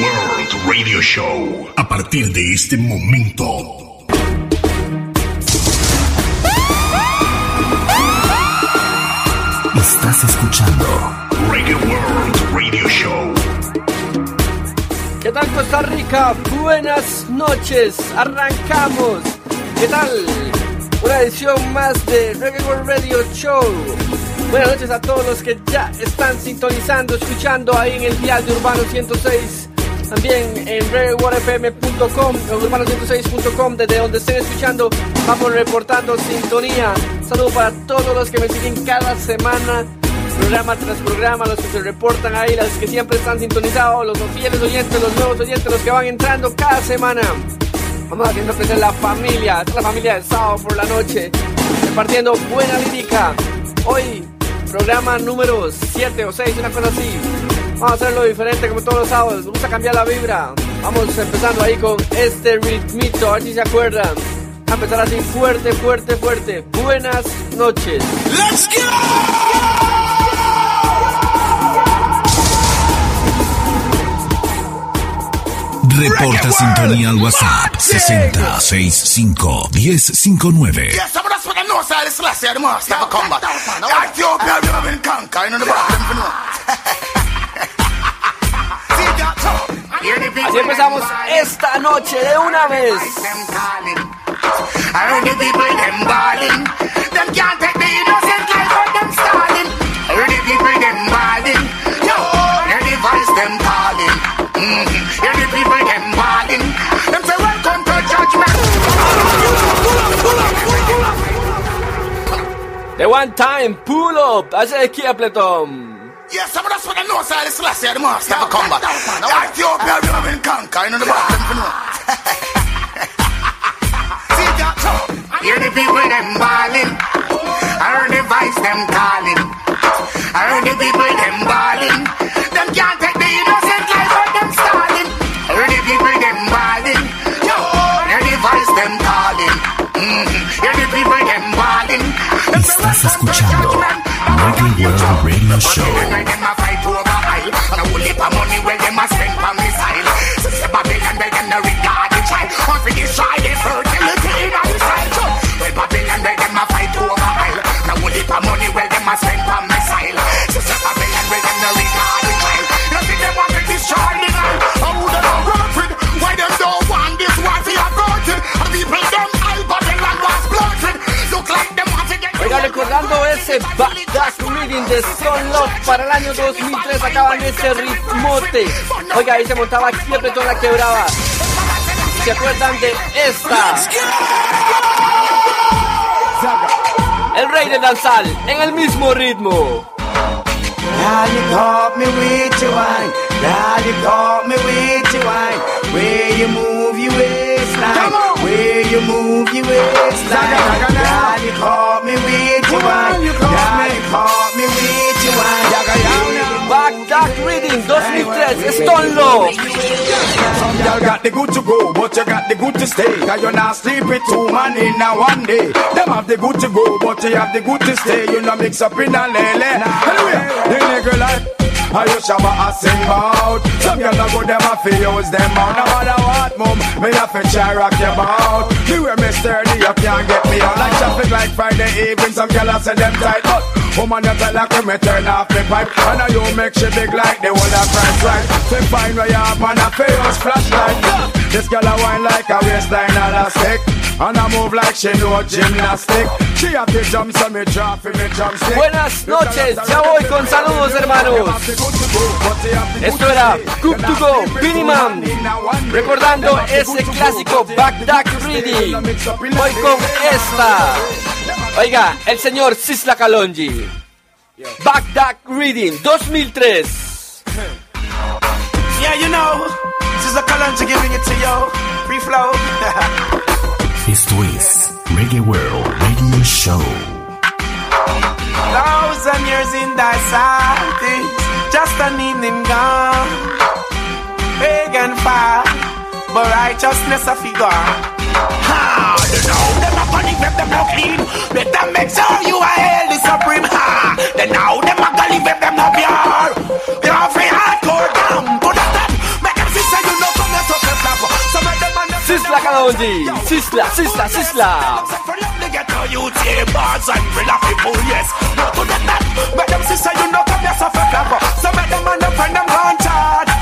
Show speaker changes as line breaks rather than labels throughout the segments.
World Radio Show. A partir de este momento. Estás escuchando Reggae World Radio Show.
¿Qué tal Costa Rica? Buenas noches. Arrancamos. ¿Qué tal? Una edición más de Reggae World Radio Show. Buenas noches a todos los que ya están sintonizando, escuchando ahí en el dial de Urbano 106. También en reggaeworldfm.com, urbano106.com, desde donde estén escuchando, vamos reportando sintonía. Saludo para todos los que me siguen cada semana, programa tras programa, los que se reportan ahí, los que siempre están sintonizados, los fieles oyentes, los nuevos oyentes, los que van entrando cada semana. Vamos haciendo crecer la familia, es la familia del sábado por la noche, repartiendo buena lírica. Hoy, programa número 7 o 6, una cosa así. Vamos a hacerlo diferente como todos los sábados. Vamos a cambiar la vibra. Vamos empezando ahí con este ritmito, a ver si se acuerdan. A empezar así fuerte, fuerte, fuerte. Buenas noches.
¡Let's go! Reporta sintonía al WhatsApp 6065 1059.
Yes, some of that's what I know, sir. This last year, the master have a comeback. Ethiopia, we have been conquered, you know the problem, you know.
Así empezamos esta noche de una vez.
the
one time pull up. Hace aquí Appleton.
Yes, some of that's what I know, sir. This last year, the master a comeback. Ethiopia, we have been conquered, you know the problem, you know. See that, hear the people them balling. I heard the voice them calling. I heard the people them balling. Them can't take
Estás
"Welcome to
escuchando
judgment."
Reggae World Radio Show.
Babylon, them a fight over oil. And a whole heap of money where
Oiga, recordando ese Backdash Reading de Love para el año 2003, acaban ese ritmote. Oiga, ahí se montaba aquí Appleton la quebraba. ¿Se acuerdan de esta? El rey de danzal, en el mismo ritmo.
Now you caught me with your wine. Now you caught me with your wine. Where you move your waistline. Where you move your waistline. Now you caught me with your wine. Now you caught me with your wine.
Backdash Reading 2003, Stone Love.
Some y'all got the good to go, but you got the good to stay. Cause you're not sleep with two man in a one day. Them have the good to go, but you have the good to stay. You know mix up in a lele. Anyway, the nigga like. I you shabba a sing out Some girl a go them a fi use them out No matter what mum, me a fi try rock your bout. Me wear me sturdy, you can't get me out. Like traffic like Friday evening Some girl a say them tight But woman you tell her come me turn off me pipe. And now you make she big like the whole of France right? Fi find where you have and a fi use flashlight. This girl a wine like a waistline elastic And I move like she know gymnastic. She have the jump so me drop fi me jump stick
Buenas noches, ya voy con saludos hermanos. Esto era Cook to Go, Miniman, recordando ese clásico Backdack Reading. Voy con esta. Oiga, el señor Sisla Kalonji. Backdack Reading 2003.
Yeah, you know, this is a Kalonji giving it to you. Free flow.
Esto es Reggae World Radio Show.
Thousand years in thy sight is just an evening gone. Pagan fire, but righteousness a figure. Ha! You know them a panic, let them not clean. Better make sure you are held the supreme. Ha! Then now them a gully, let them not pure. You know, free hardcore down to the top. Make them see
Soundy. Sisla, Sisla, Sisla.
youth, yeah, bars and real people, yes. But to them that, make them sister, you know, come here, suffer clapper. So make them and them friend them gone charge.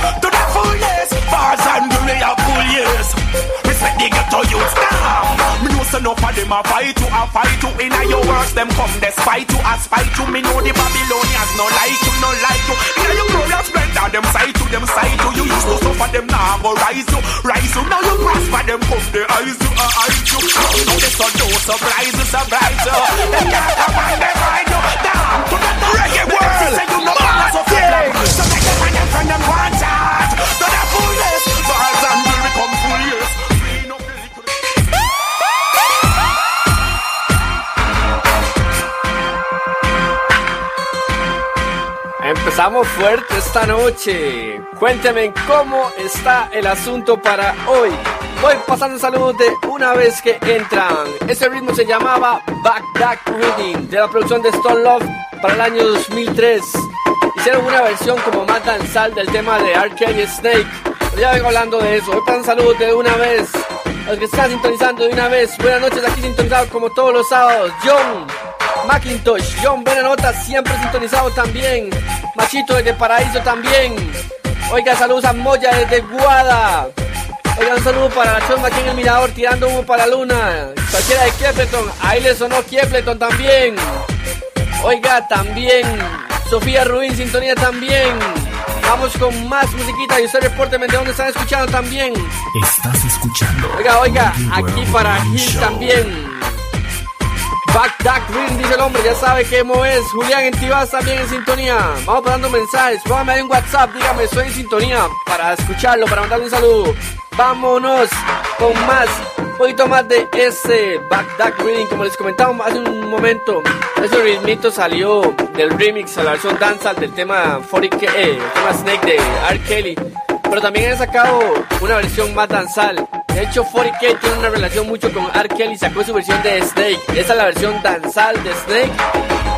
The ghetto youth, now. Me know so enough of them a fight you, a fight to you. Inna your works, them come despite you, aspite you. Me know the Babylonians no like you, no like you. Inna your glorious splendor, them side to them side to You used to suffer them, now go rise you, rise you. Now you prosper, them come the eyes you, uh, eyes you. Now they so no surprise you, surprise you. Them can't come and they find you. Down to the reggae world. Say you know all so fake. So make them and them friend them one chat. To the fullness,
Empezamos fuerte esta noche. Cuénteme cómo está el asunto para hoy. Voy pasando saludos de una vez que entran. Ese ritmo se llamaba Backdack Reading de la producción de Stone Love para el año 2003. Hicieron una versión como más danzal del tema de. Kelly Snake. Ya vengo hablando de eso. Voy pasando saludos de una vez. Los que están sintonizando de una vez. Buenas noches aquí sintonizados como todos los sábados. John. Macintosh, John Buena Nota, siempre sintonizado también. Machito desde Paraíso también. Oiga, saludos a Moya desde Guada. Oiga, un saludo para la chomba aquí en el mirador tirando humo para la luna. Cualquiera de Kiepleton, ahí le sonó Kiepleton también. Oiga, también Sofía Ruiz, sintonía también. Vamos con más musiquita y usted repórteme de dónde están escuchando también.
Estás escuchando.
Oiga, oiga, aquí para Gil también. Back Duck Green, dice el hombre, ya sabe qué mo es. Julián en Tibás también en sintonía. Vamos pasando mensajes. Póngame ahí un WhatsApp, dígame, estoy en sintonía para escucharlo, para mandarle un saludo. Vámonos con más, un poquito más de ese Back Duck Green. Como les comentaba hace un momento, ese ritmito salió del remix a la versión danza del tema 40K, eh, el tema Snake de R. Kelly. Pero también han sacado una versión más danzal. De hecho, 40K tiene una relación mucho con R. Kelly. Sacó su versión de Snake. Esta es la versión danzal de Snake.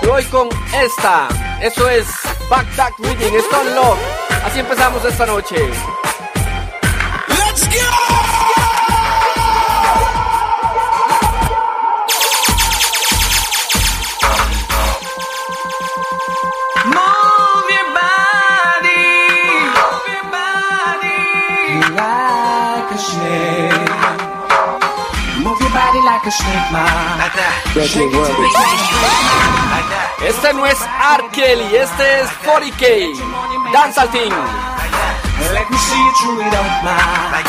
Y voy con esta. Eso es Back Duck Reading. Stone Love. Así empezamos esta noche.
Let's go!
Este no es R. Kelly. Este es 40K. Danza Thing.
Let me see you it, don't mind.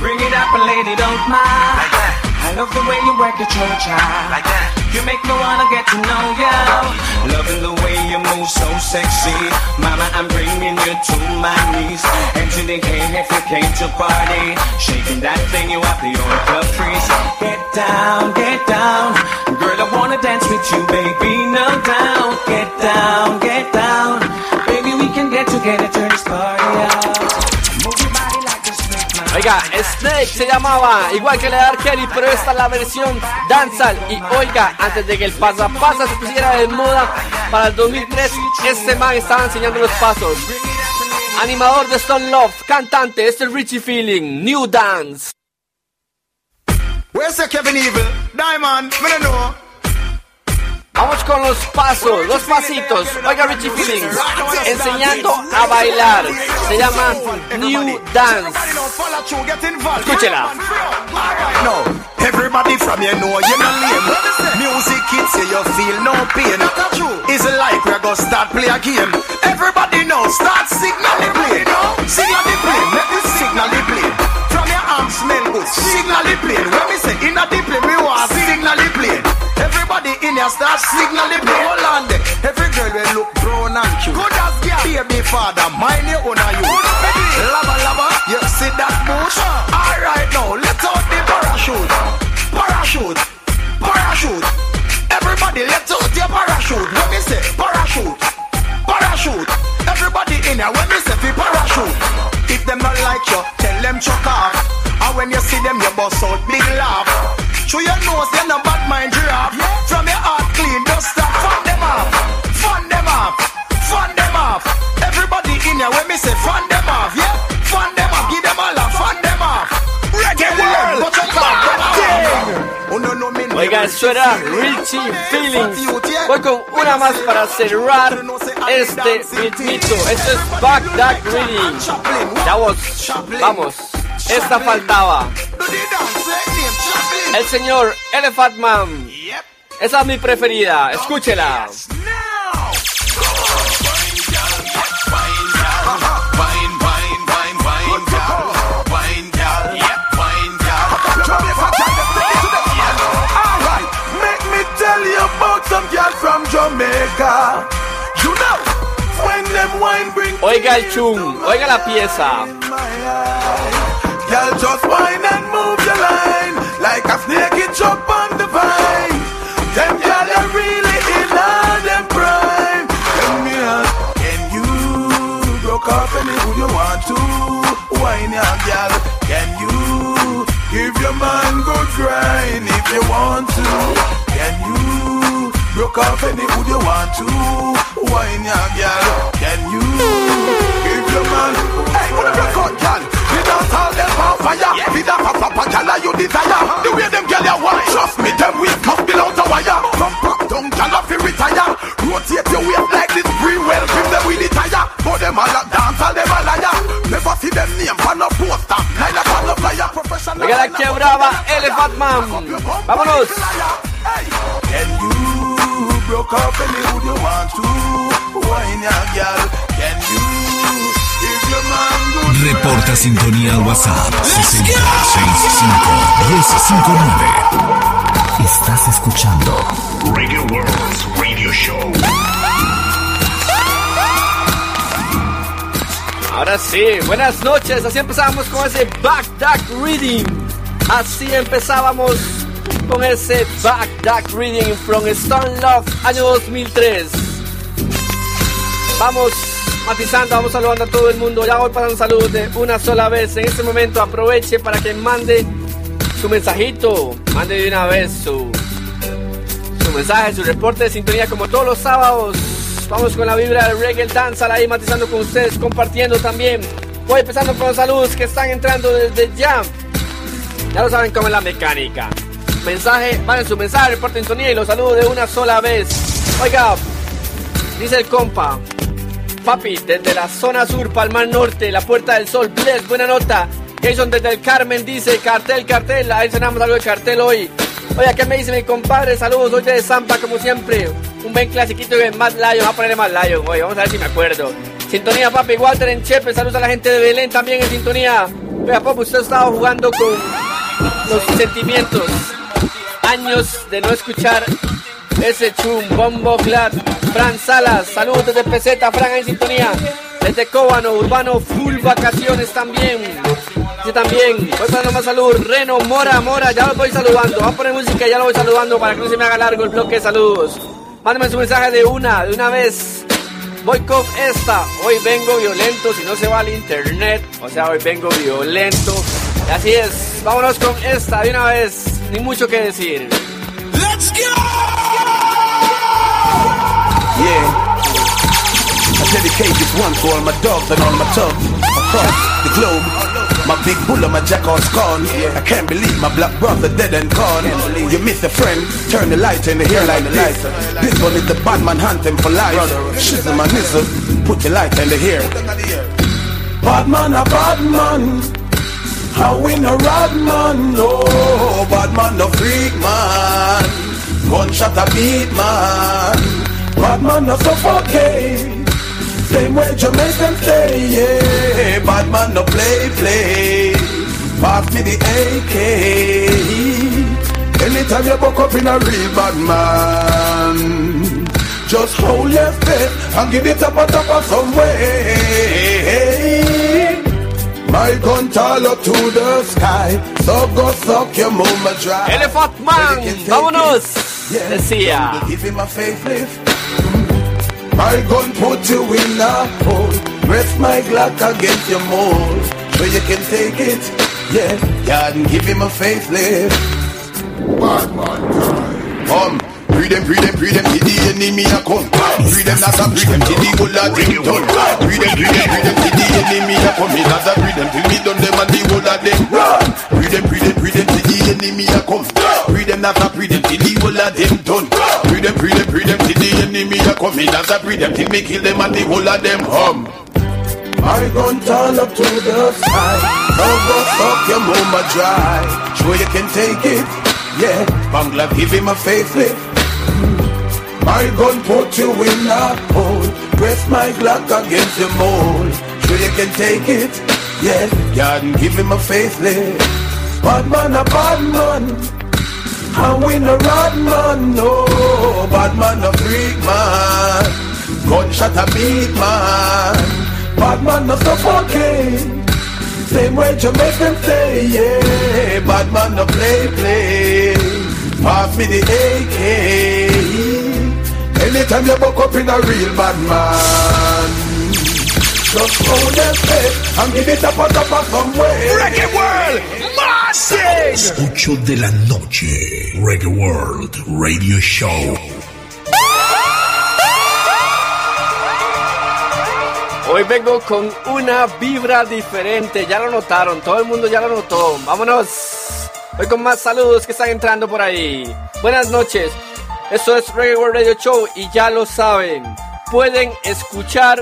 Bring it up and lady, don't mind. I love the way you work at your out. Like that. You make me wanna get to know you. Loving the way you move so sexy. Mama, I'm bringing you to my knees. Empty the came if you came to party. Shaking that thing, you have the old freeze. Get down, get down. Girl, I wanna dance with you, baby. No down. Get down, get down. Baby, we can get together, turn this party out.
Oiga, Snake se llamaba, igual que la de R. Kelly, pero esta es la versión danzal. Y oiga, antes de que el pasapasa se pusiera de moda para el 2003, este man estaba enseñando los pasos. Animador de Stone Love, cantante, este es Richie Feeling, New Dance.
Where's the Kevin Evil? Diamond, me know.
Vamos con los pasos, los pasitos. Oiga, Richie Feelings, enseñando a bailar. Se llama New Dance. Escúchela.
No, everybody from you know you're not lame. Music hits you, you feel no pain. It's like we're gonna start play a game. Everybody know, start signally play. Signally play, make the signally play. From your arms smell good, signally play. When me say in a deep play, me want signally play. Everybody in here start play. Hold on there. Every girl will look brown and cute. Good as girl. Baby father, mind your own are you. Lava lava, you see that bush? Alright now, let out the parachute. Parachute, parachute. Everybody let out your parachute. When me say parachute, parachute. Everybody in here, when me say fi parachute. If them not like you, tell them chuck off. And when you see them, you bust out big laugh. Through your nose, you're no bad mind giraffe. From your heart clean, just stop fun them off. Fun them off. Fun them off. Everybody in here, when me say fun them off, yeah? Fun them off, give them a laugh, fun them off. Reggae world, but you come.
Oiga, eso era Richie Feelings. Voy con una más para cerrar este ritmito. Esto es Back That Reading. Ya vos, vamos. Esta faltaba. El señor Elephant Man. Esa es mi preferida. Escúchela. Oiga el chung, oiga la pieza.
Girl, just wine and move your line like a snake it jump on the vine. Them girl are really in all them prime. Tell me, uh, can you broke off any who you want to? Wine your girl, can you give your man good grind if you want to? Can you broke off any who you want to? Wine your girl, can you give your man? Hey, what a out, girl? We dance all them on fire. We dance a proper gyal you desire. The way them gyal you want, trust me, them waist must be out the wire. From pop down, gyal fi retire. Rotate your waist like this free well, give them with the tire. But them all a dance, all them a liar. Never see them name on no poster, like a on no flyer. Professional.
Oiga la que brava, Elephant Man. Vámonos.
Can you broke up any who you want to? Wine your girl. Can you
Reporta sintonía al WhatsApp 6065-1059. Estás escuchando Radio World Radio Show.
Ahora sí, buenas noches. Así empezábamos con ese Back Duck Reading. Así empezábamos con ese Back Duck Reading from Stone Love, año 2003. Vamos matizando, vamos saludando a todo el mundo. Ya voy para un saludo de una sola vez. En este momento aproveche para que mande su mensajito. Mande de una vez su, su mensaje, su reporte de sintonía como todos los sábados. Vamos con la vibra del reggae dance ahí matizando con ustedes, compartiendo también. Voy empezando con los saludos que están entrando desde ya. Ya lo saben cómo es la mecánica. Mensaje, manden su mensaje, reporte en sintonía y los saludo de una sola vez. Oiga, dice el compa. Papi, desde la zona sur, Palmar Norte, la Puerta del Sol, Bless, buena nota. Jason desde el Carmen dice, cartel, cartel, ahí cenamos algo de cartel hoy. Oye, ¿qué me dice mi compadre? Saludos, hoy de Zampa como siempre. Un buen clasiquito de Mad Lion, vamos a ponerle Mad Lion hoy, vamos a ver si me acuerdo. Sintonía, papi, Walter en Chepe, saludos a la gente de Belén también en sintonía. Oiga, papi, usted estaba jugando con los sentimientos. Años de no escuchar ese chum, bombo flat. Fran Salas, saludos desde Peseta, Fran en sintonía. Desde Cóbano, Urbano, full vacaciones también. Yo también, voy dando más salud. Reno, Mora, Mora, ya los voy saludando. Vamos a poner música ya lo voy saludando para que no se me haga largo el bloque de saludos. Mándame su mensaje de una, de una vez. Voy con esta. Hoy vengo violento, si no se va al internet. O sea, hoy vengo violento. Así es. Vámonos con esta de una vez. Ni mucho que decir.
Let's go! Yeah. I dedicate this one to all my dogs and all my thugs across the globe. My big bull and my jackal's gone. I can't believe my black brother dead and gone. You miss a friend, turn the light in the hair like this. This one is the bad man hunting for life. Shizzle my nizzle, put the light in the hair. Bad man, a bad man. How in a rad man, no Bad man, no freak man Gunshot a beat man Bad man, no suffocate Same way Jamaican say, yeah. Bad man, no play, play. Pass me the AK Anytime you buck up in a real bad man Just hold your faith And give it up on top of some way. My gun tall up to the sky So go suck your mama dry.
Elephant Man, vámonos. Decía.
Give him a facelift My gun put you in a hole Rest my Glock against your mold So you can take it Yeah, God give him a facelift Bad man Um Free them, free them, free them, till the enemy a come. Free them, not a free them, till the whole lot them done. Free them, free them, free them, till the enemy a come. Me not a free them, till me done them and the whole of them run. Free them, free them, free them, the enemy a come. Free them, after pre them till the whole of them done. Pre them, pre them, pre them till the enemy a come. As I pre them till me kill them and the whole of them hum. I gun turn up to the sky. Don't go fuck your mama dry. Sure you can take it. Yeah, Bangla give him a facelift. My gun put you in a hole. Press my Glock against the mold. Sure you can take it. Yeah, God give him a facelift. Bad man a bad man. And we no rod man, no. Bad man a freak man Gunshot a beat man. Bad man no suffocate Same way Jamaican say, yeah. Bad man no play, play Pass me the AK Anytime you buck up in a real bad man Just hold them faith And give it up on top of some way
World Massive 8 de la noche Reggae World Radio Show
Hoy vengo con una vibra diferente, ya lo notaron, todo el mundo ya lo notó. Vámonos. Hoy con más saludos que están entrando por ahí. Buenas noches. Esto es Reggae World Radio Show y ya lo saben. Pueden escuchar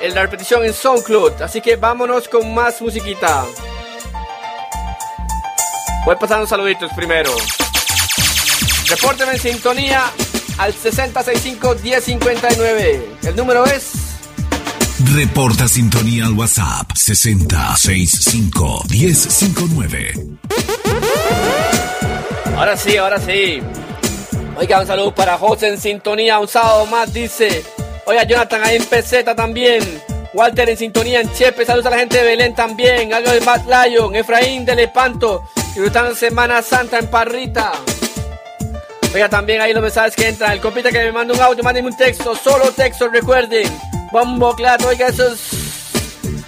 en la repetición en SoundCloud. Así que vámonos con más musiquita. Voy pasando saluditos primero. Repórtenme en sintonía al 6065-1059. El número es
Reporta sintonía al WhatsApp 6065 1059.
Ahora sí, ahora sí. Oiga, un saludo para José en sintonía. Un sábado más dice. Oiga, Jonathan ahí en peseta también. Walter en sintonía en Chepe. Saludos a la gente de Belén también. Algo de Matt Lion. Efraín de Lepanto. Disfrutando Semana Santa en Parrita. Oiga, también ahí los mensajes que entran. El compita que me manda un audio, mándenme un texto. Solo texto, recuerden. Bombo claro, oiga esos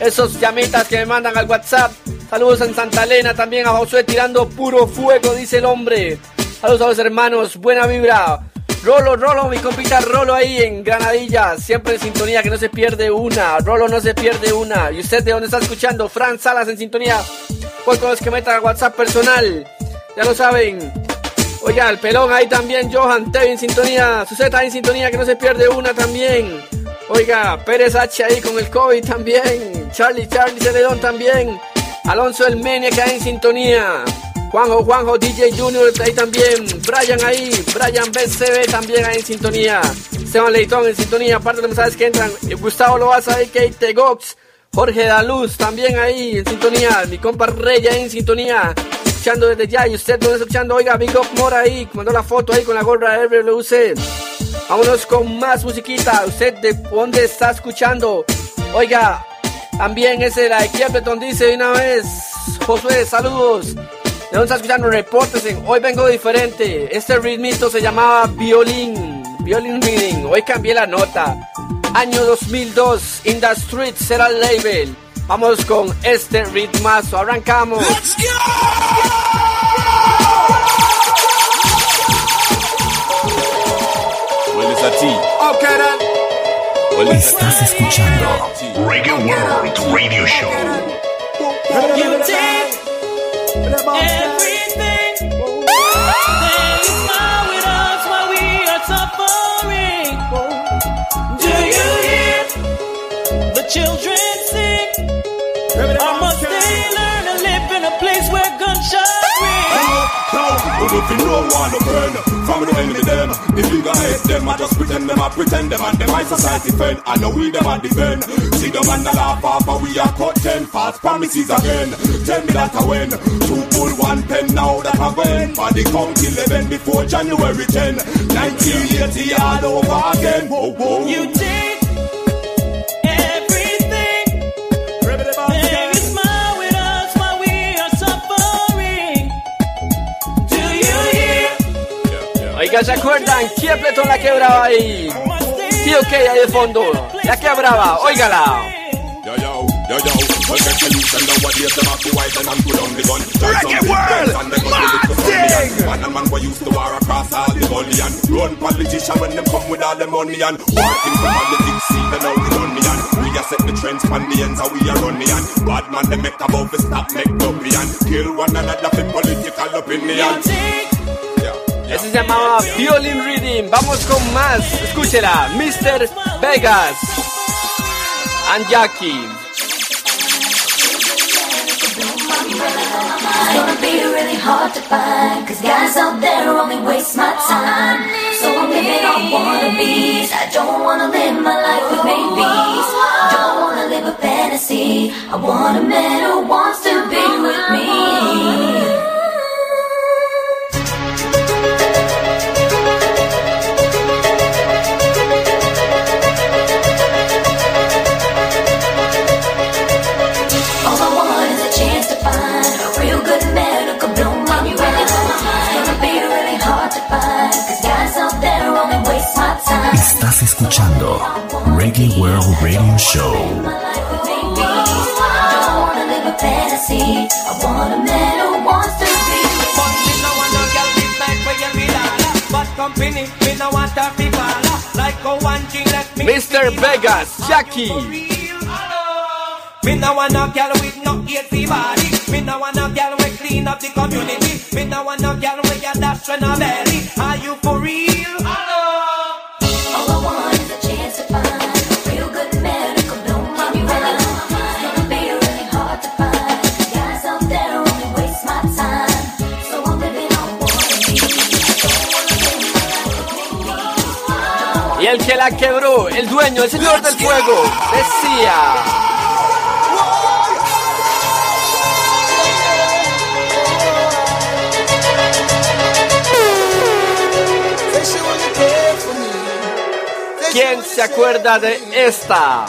esos llamitas que me mandan al WhatsApp. Saludos en Santa Elena, también a Josué tirando puro fuego, dice el hombre. Saludos a los hermanos, buena vibra. Rolo, Rolo, mi compita Rolo ahí en Granadilla, siempre en sintonía, que no se pierde una. Rolo no se pierde una. ¿Y usted de dónde está escuchando? Fran Salas en sintonía. Pues con los que metan al WhatsApp personal. Ya lo saben. Oiga, el pelón ahí también, Johan, Tevi en sintonía. Suseta en sintonía, que no se pierde una también. Oiga, Pérez H ahí con el COVID también. Charlie, Charlie Celedón también. Alonso El Menia que hay en sintonía. Juanjo, Juanjo, DJ Junior ahí también. Brian ahí. Brian BCB también ahí en sintonía. Esteban Leitón en sintonía. Aparte de mensajes que entran. Gustavo Loaza ahí, Kate Gox. Jorge Daluz también ahí en sintonía. Mi compa Rey ahí en sintonía. Escuchando desde ya. Y usted no está escuchando. Oiga, Big Up Mora ahí. Mandó la foto ahí con la gorra de RLUC. Vámonos con más musiquita. ¿Usted de dónde está escuchando? Oiga, también ese la de dice de una vez. Josué, saludos. ¿De dónde está escuchando? Reportes en Hoy vengo diferente. Este ritmito se llamaba violín. Violin reading. Hoy cambié la nota. Año 2002. In the Street será el label. Vamos con este ritmazo. Arrancamos.
Let's go!
Okay.
Estás escuchando Reggae World Radio Show.
But if you one to burn, from the enemy them, the bigger hate them, I just pretend them, I pretend them, and them my society friend, I know we them I defend. See them and the laugh off, but we are cut ten false promises again. Tell me that I win, two pull one pen now that I win. Body count eleven before January 10, 1980 all over again. Whoa, whoa.
You did
Oiga, ¿se acuerdan? Kiepleton la quebraba ahí. Sí, ok, ahí de fondo. La quebraba, óigala.
Yo, yo, yo, yo. Well, get the youth and nowadays them have to wide and put on the gun.
Reggae world, Martin!
Man, a man we used to war across all the gully and run politician when them come with all the money and working for politics, see them now the money and we a set the trends from the ends and we are running and bad man they make about to stop make dopey and kill one another for political
You
opinion.
Ese se llamaba Violin Reading. Vamos con más. Escúchela. Mr. Vegas. And Jackie.
It's gonna be really hard to find Cause guys out there only waste my time So I'm living on wannabes I don't wanna live my life with maybes Don't wanna live a fantasy I want a man who wants to be with me
Like escuchando one World Radio Show.
Mr. Vegas, Jackie.
Me no want no girl with no hate body. Me no want no girl with clean up the community. Me no want no girl with your dash when a belly. Are you for real?
La quebró, el dueño, el señor del fuego, decía. ¿Quién se acuerda de esta?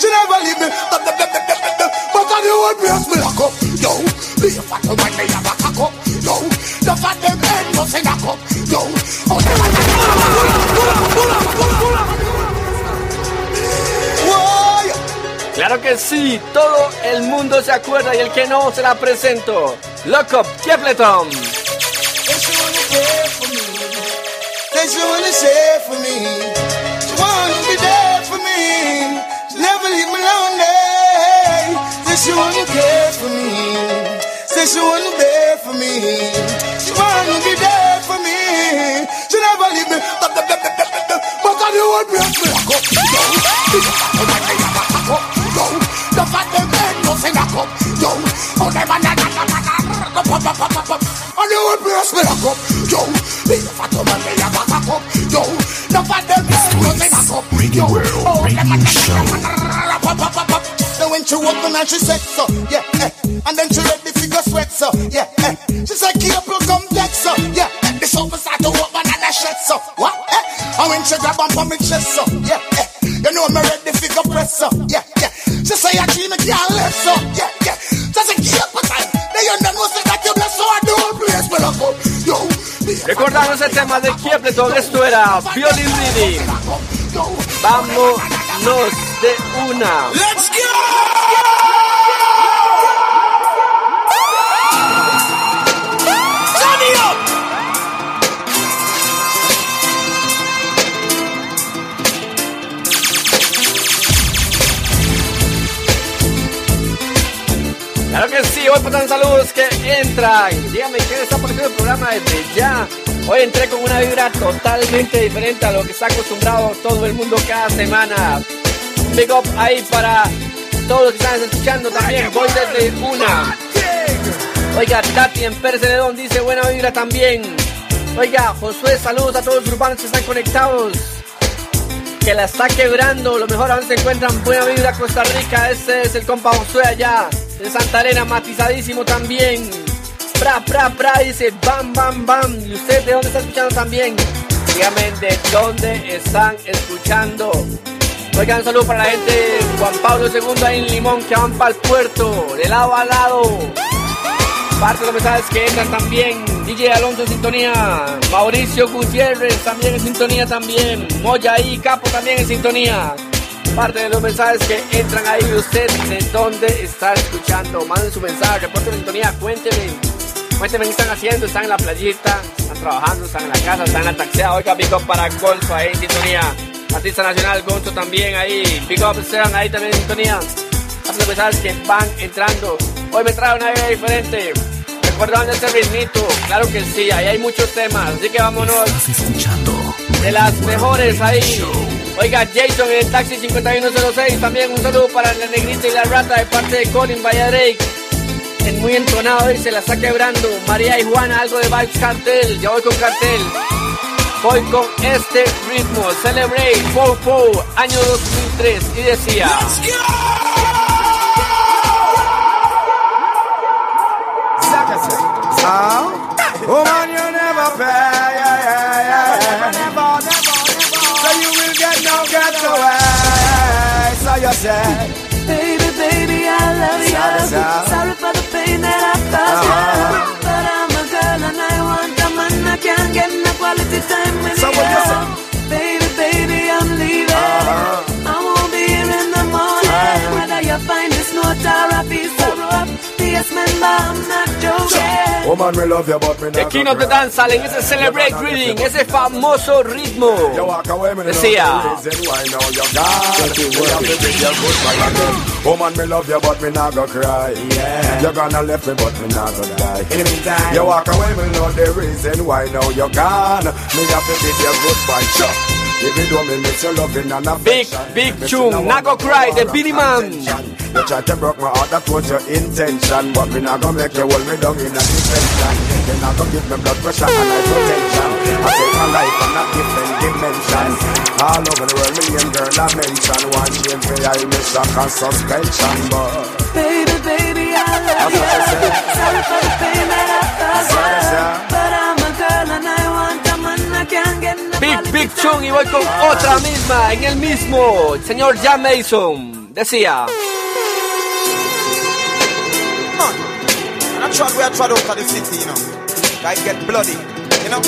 She never leave me. But the but the but the but the old brass me lock up. Yo, be a fat man me have a cock up. Yo, the fat them men must sing a cup. Yo, oh the man Whoa,
Claro que sí, todo el mundo se acuerda y el que no se la presento. Lock up, Kepleton.
Wanna. Say for me. Wanna be there for me. Lonely. Say she wanna care for me. Say she wanna be there for me. She wanna be there for me. She never leave me. But the but the but the but the old breath me lock up. Yo, the fat man they have a cock up. Yo, the fat them men no sing a cup. Yo, oh them a na na na na na. Pop pop pop pop pop. And the old breath me lock up. Yo, the fat man they have a cock up. Yo, the fat them men no sing a cup.
Reggae
Yo,
World
oh them a
Radio
na na
Show.
na na na. Pop pop pop pop. Then when she open and she said so, yeah, eh. And then she ready to go sweat so, yeah, eh. She said cable complex so, yeah, eh. The sofa start to open and I shut so, what, eh. And when she grab on for chest so, yeah, eh. You know me ready to go press so, yeah, yeah. She say I dream me can't left so, yeah, yeah. She say cable time. Then you know say that you bless so I do place me lock up, yo.
Recordamos el tema de Kepleton, esto era Violin Reading. Vámonos de una.
let's go!
Claro que sí, hoy pasan saludos que entran. Dígame quién está apareciendo el programa desde ya. Hoy entré con una vibra totalmente diferente a lo que está acostumbrado todo el mundo cada semana. Big up ahí para todos los que están escuchando también. Voy desde una. Oiga, Tati en Pérez de León dice buena vibra también. Oiga, Josué, saludos a todos los urbanos que están conectados. Que la está quebrando. Lo mejor aún se encuentran buena vibra Costa Rica. Este es el compa Josué allá. De Santa Elena, matizadísimo también. Pra, pra, pra, dice bam, bam, bam. ¿Y usted de dónde está escuchando también? Dígame de dónde están escuchando. Oigan, un saludo para la gente de Juan Pablo II ahí en Limón que van para el puerto, de lado a lado. Parte de los mensajes que entran también. DJ Alonso en sintonía. Mauricio Gutiérrez también en sintonía también. Moya y Capo también en sintonía. Parte de los mensajes que entran ahí de usted, de dónde está escuchando. Manden su mensaje, reporten en sintonía, cuéntenme. Cuéntenme qué están haciendo, están en la playita, están trabajando, están en la casa, están en la taxia. Oiga, pico para Golfo ahí en sintonía. Artista nacional, Gonzo también ahí. Big Up Esteban ahí también en sintonía. Las empezar que van entrando. Hoy me trae una idea diferente. Recordando este ritmito. Claro que sí, ahí hay muchos temas. Así que vámonos. De las mejores ahí. Oiga, Jason en el taxi 5106. También un saludo para la negrita y la rata de parte de Colin Valladrake. En muy entonado y se la está quebrando. María y Juana, algo de Vibes Cartel. Ya voy con cartel. Voy con este ritmo. Celebrate, Po Po, año 2003. Y decía.
Oh man, you never pay. Yeah, yeah, yeah. Never, never, So you will get no get away. So you say,
Baby, baby, I love you. Joking.
Oh man, me love you, but me
The
not
King of the
cry.
Dance ese Celebrate ese famoso ritmo.
You walk away, me
Decía.
love the reason why now you're gone. Me have to bid you goodbye again. Man, me love you, but me not gonna cry. Yeah. You're gonna left me, but me not gonna die. In the meantime, you walk away, me know the reason why now you're gone. Me have to bid you goodbye. Sure. Even though me miss your loving and
Big,
affection.
big
Me
tune,
still
Not Go
want
Cry, the Beenie Man.
You tried to break my heart, that was your intention. But me not gonna make you hold me down in a detention. You not gonna give me blood pressure and hypertension. I take my life on a different dimension. All over the world, million girl I mention. One chain for I miss shock and suspension. But
Baby, baby, I love
That's what she
you. Sorry for the pain that I caused
That's what
you.
Big, big tune y voy con otra misma, en el mismo. Señor Jan Mason decía.
I trod where I trod out of the city, you know. Guys get bloody, you know.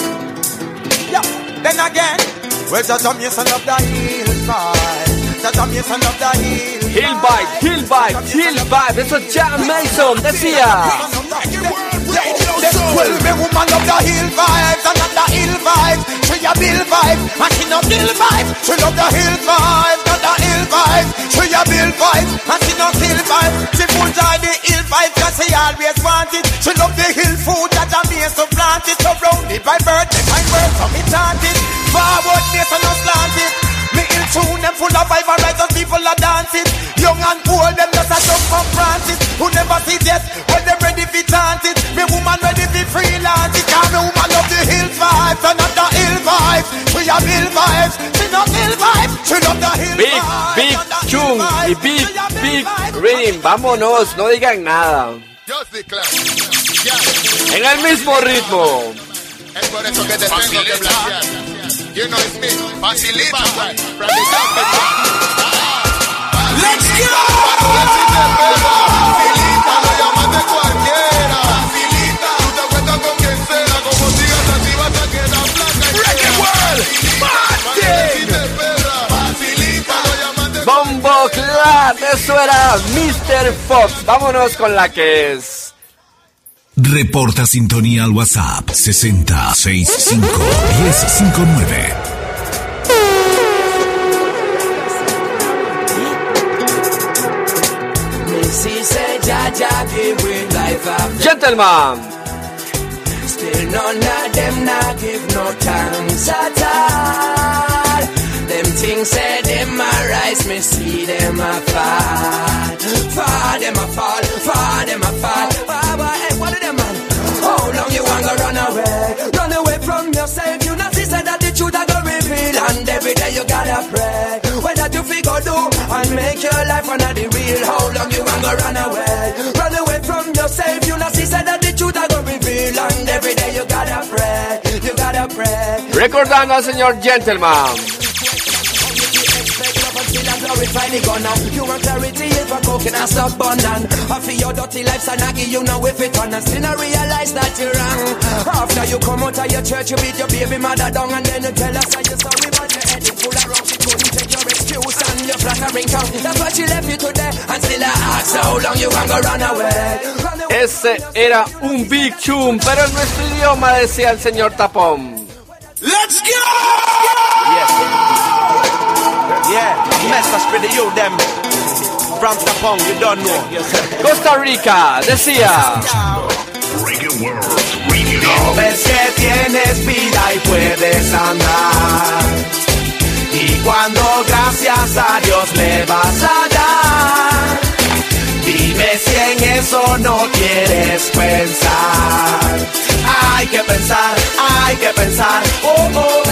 Yeah. Then again, well, Jaja Mason of the hill side. Jaja Mason of the hill.
Hill Vibe, Hill Vibe, Hill Vibe. Eso es Jan Mason decía.
Well, me woman love the hill vibes and not the hill vibes. She a bill vibe, and she no bill vibe. She love the hill vibes, not the hill vibes. She a bill vibe, and she no hill vibe. She full joy the hill vibe, cause she always want it. She love the hill food that a me so plant it. So rounded by birthday, my bird, so me chant it. Forward, me so no slant it. Me ill tune, them full of vibe, right, those people are dancing. Young and old, them just a jump from Francis. Who never see death, when them ready for chant it. Me woman ready for freelance it. Cause me woman love the hill vibes, and not the hill vibes. She a hill vibes, she not hill vibes. She love the hill
Big,
vibes.
big
and
tune y
vibes.
big,
She a hill
big
vibes.
rhythm. Vámonos, no digan nada.
Just. Yeah.
En el mismo ritmo.
Es por eso que te tengo que blanquear. You know it's me. Facilita. From the carpet.
Let's go!
Facilita, cualquiera. Facilita. Tú te cuentas con quien sea. Como sigas así vas a quedar blanca. Reggae World. Martin.
Bombo eso era Mr. Fox. Vámonos con la que es.
Reporta sintonía al WhatsApp 6065 1059.
Missy said, Jaja give with life after.
Gentleman.
Still none of them not give no thanks at all. Them things say them a rise, me see them a fall. Fall, them a fall, fall, them a fall. Why, what of them man? How long you want to run away? Run away from yourself. You not see that the truth I go reveal. And every day you gotta pray. Whether you figure do and make your life under the real. How long you want to run away? Run away from yourself. You not see that the truth I go reveal. And every day you gotta pray. You gotta pray.
Recordando al señor Gentleman.
Glorify the gunner. You want clarity if a coking and stop bundling. I feel your dirty life, so naggy, you know if it on. And still I realize that you're wrong. After you come out of your church, you beat your baby mother down. And then you tell us that you're sorry, but your head is full of wrong. She couldn't take your excuse and your flattering tongue. That's why she left you today. And still I ask how long you want to run away. Run away.
Ese era un big tune, pero en nuestro idioma decía el señor Tapón.
Let's go!
Yes.
Yeah, message for the youth them. From Tapong, you don't know.
Costa Rica, decía.
Ves que tienes vida y puedes andar. Y cuando gracias a Dios le vas a dar. Dime si en eso no quieres pensar. Hay que hay que pensar. Oh, oh,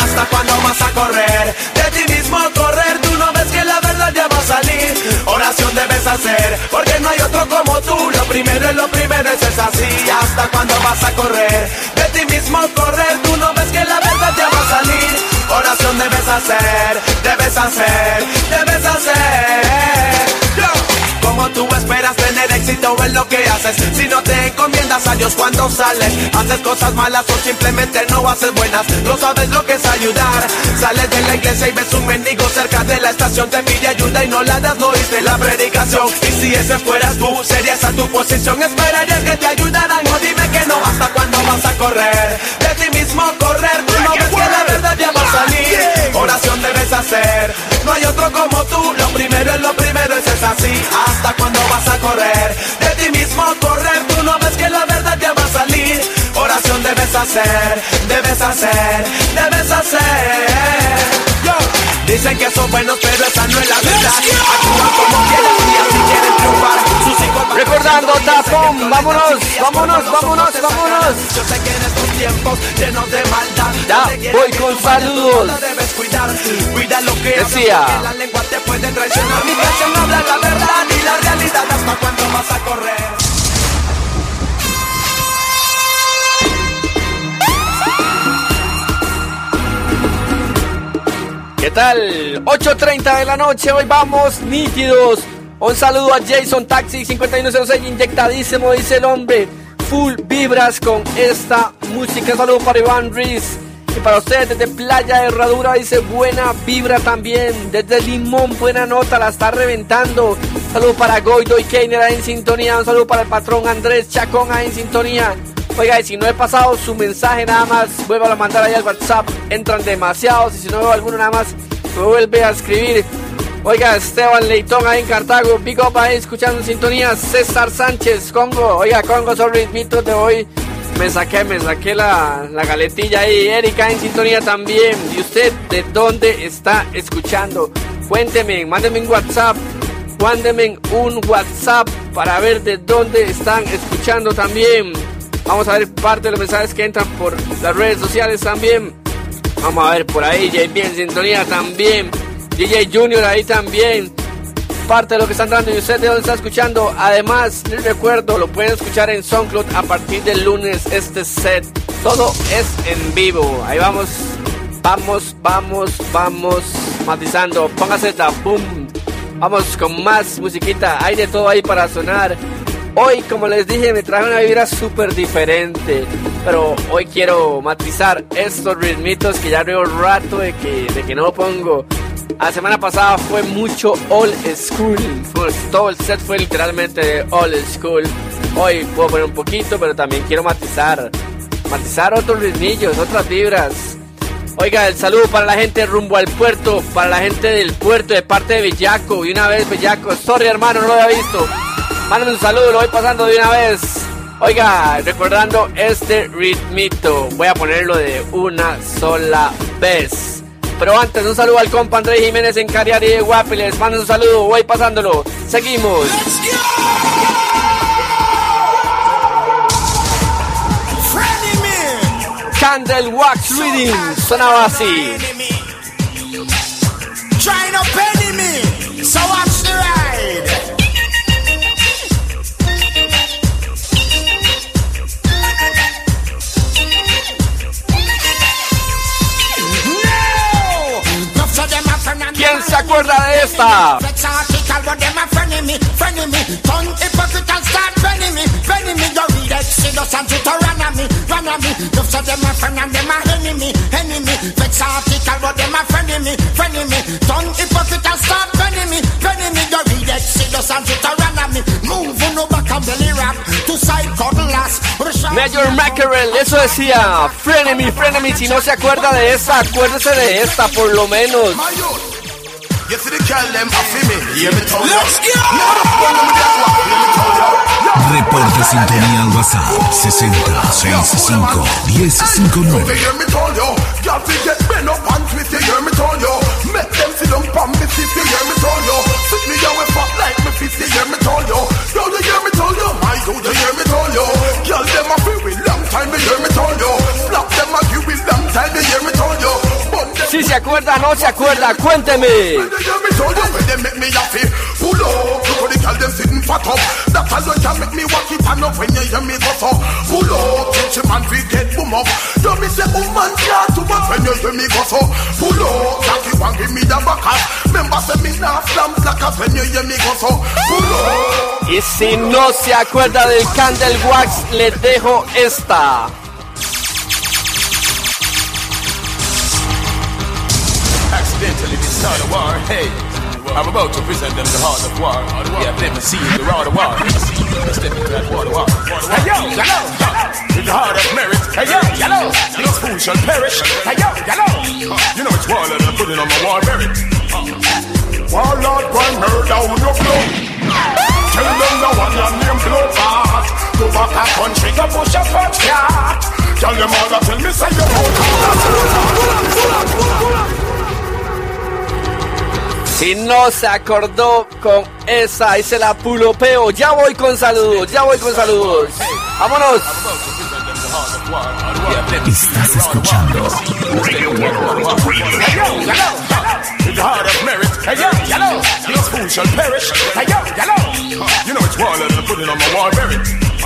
hasta cuando vas a correr. De ti mismo correr, tú no ves que la verdad ya va a salir. Oración debes hacer, porque no hay otro como tú. Lo primero es lo primero, eso es así. Hasta cuando vas a correr. De ti mismo correr, tú no ves que la verdad ya va a salir. Oración debes hacer, debes hacer, debes hacer. Como tú esperas tener éxito en lo que haces. Si no te encomiendas a Dios cuando sales Haces cosas malas o simplemente no haces buenas. No sabes lo que es ayudar. Sales de la iglesia y ves un mendigo cerca de la estación. Te pide ayuda y no la das, no oíste la predicación. Y si ese fueras tú, serías a tu posición. Esperarías que te ayudaran, no dime que no. ¿Hasta cuándo vas a correr? De ti mismo correr, tú no ves que la verdad ya va a salir. Oración debes hacer, no hay otro como tú. Lo primero es lo primero, eso es así ¿Hasta cuándo vas a correr? De ti mismo correr, tú no ves que la verdad ya va a salir Oración debes hacer, debes hacer, debes hacer Yo. Dicen que son buenos, pero esa no es la verdad Actúan como quieren y así quieren triunfar Sus hijos
Recordando tapón, vámonos, vámonos, vámonos, vámonos.
Yo sé que en estos tiempos llenos de maldad
Ya, voy con saludos.
debes cuidar Cuida lo que
Decía.
la lengua te puede traicionar Mi canción habla la verdad la realidad Hasta a correr
¿Qué tal? 8.30 de la noche, hoy vamos nítidos. Un saludo a Jason Taxi 5106, inyectadísimo, dice el hombre. Full vibras con esta música. Saludo para Iván Riz. Para ustedes desde Playa Herradura dice buena vibra también. Desde Limón, buena nota, la está reventando. Saludo para Goido y Keiner en sintonía. Un saludo para el patrón Andrés Chacón en sintonía. Oiga, y si no he pasado su mensaje nada más, vuelva a mandar ahí al WhatsApp. Entran demasiados y si no veo alguno nada más, me vuelve a escribir. Oiga, Esteban Leitón ahí en Cartago, Big Up ahí escuchando en sintonía. César Sánchez, Congo. Oiga, Congo, son ritmitos de hoy. Me saqué, me saqué la, la galetilla ahí. Erika en sintonía también. ¿Y usted de dónde está escuchando? Cuénteme, mándeme un WhatsApp. Mándeme un WhatsApp para ver de dónde están escuchando también. Vamos a ver parte de los mensajes que entran por las redes sociales también. Vamos a ver por ahí, JB en sintonía también. DJ Junior ahí también. Parte de lo que están dando y usted de dónde está escuchando. Además, les recuerdo, lo pueden escuchar en SoundCloud a partir del lunes este set. Todo es en vivo. Ahí vamos, vamos, vamos, vamos matizando. Póngase la boom. Vamos con más musiquita. Hay de todo ahí para sonar. Hoy, como les dije, me traje una vibra súper diferente. Pero hoy quiero matizar estos ritmitos que ya veo rato de que, de que no pongo. La semana pasada fue mucho old school. Todo el set fue literalmente old school. Hoy puedo poner un poquito, pero también quiero matizar. Matizar otros ritmillos, otras vibras. Oiga, el saludo para la gente rumbo al puerto, para la gente del puerto de parte de Bellaco. Y una vez Bellaco, sorry hermano, no lo había visto. Mándame un saludo, lo voy pasando de una vez. Oiga, recordando este ritmito, voy a ponerlo de una sola vez. Pero antes, un saludo al compa Andrés Jiménez en Cariari de Guapiles. Manden un saludo, voy pasándolo. Seguimos. Candle Wax Reading sonaba así.
Trying so
¿Quién se acuerda de esta? Major Mackerel, eso decía Frenemy, Frenemy, si no se acuerda de esta, acuérdese de esta por lo menos.
Reporte sintonía al WhatsApp 60 65 1059. Make them sit down pon me you hear me tell you Sit me like me fist, you hear me tell Yo, you hear me tell you, my dude, you hear me tell you Girl, them a feel long time, you hear me tell you Slap them a give with long time, you hear me tell you
Si se acuerda, no se acuerda, cuénteme. Y si no se acuerda del Candle Wax, le dejo esta.
Accidentally start a war. Hey, I'm about to present them the heart of war. Yeah, I've never seen the roar of war. Step into that water war. Hey yo, yellow, with the heart of merit. Hey yo, yellow, this fool shall perish. Hey yo, yellow, you know it's warlord and I put it on my war merit. Warlord, one murder on your floor. Tell them the one your name blow fat. Go back a country, go push a fat cat. Tell them all that tell me say you
Si no se acordó con esa, ahí se la pulopeo. Ya voy con saludos, ya voy con saludos. Vámonos.
Estás escuchando Radio World Radio
With the heart of merit, hey yo, yellow, this fool shall perish. Hey yo, yellow, you know it's warlord and I put it on my war merit.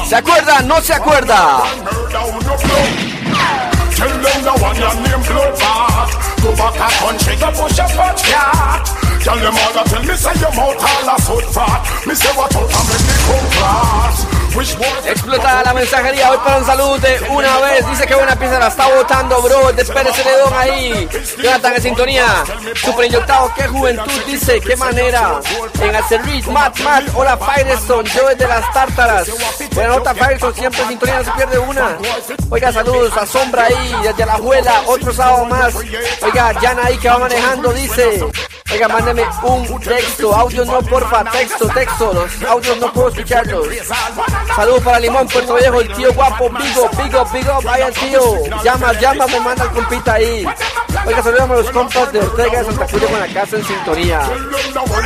¿Se acuerda? ¿No se acuerda?
Tell them the one your name blow fat. Go back a country, go push a fat cat.
Explota la mensajería, hoy para un saludo de una vez. Dice que buena pieza la está votando, bro. Despérese de don ahí. Jonathan en sintonía. Super inyectado, qué juventud, dice, qué manera. En Acerrit, Matt, Matt, hola Firestone, yo desde las tártaras. Buena nota Firestone, siempre en sintonía, no se pierde una. Oiga, saludos a Sombra ahí, desde la abuela, otro sábado más. Oiga, Yana ahí que va manejando, dice. Oiga, mándeme un texto, audio no, porfa, texto, texto. Los audios no puedo escucharlos. Saludos para Limón, Puerto Viejo, el tío guapo, Bigo, Bigo, Bigo, vaya tío. Llama, llama, me manda el compita ahí. Oiga, saludamos a los compas de Ortega de Santa Cruz con la casa en sintonía.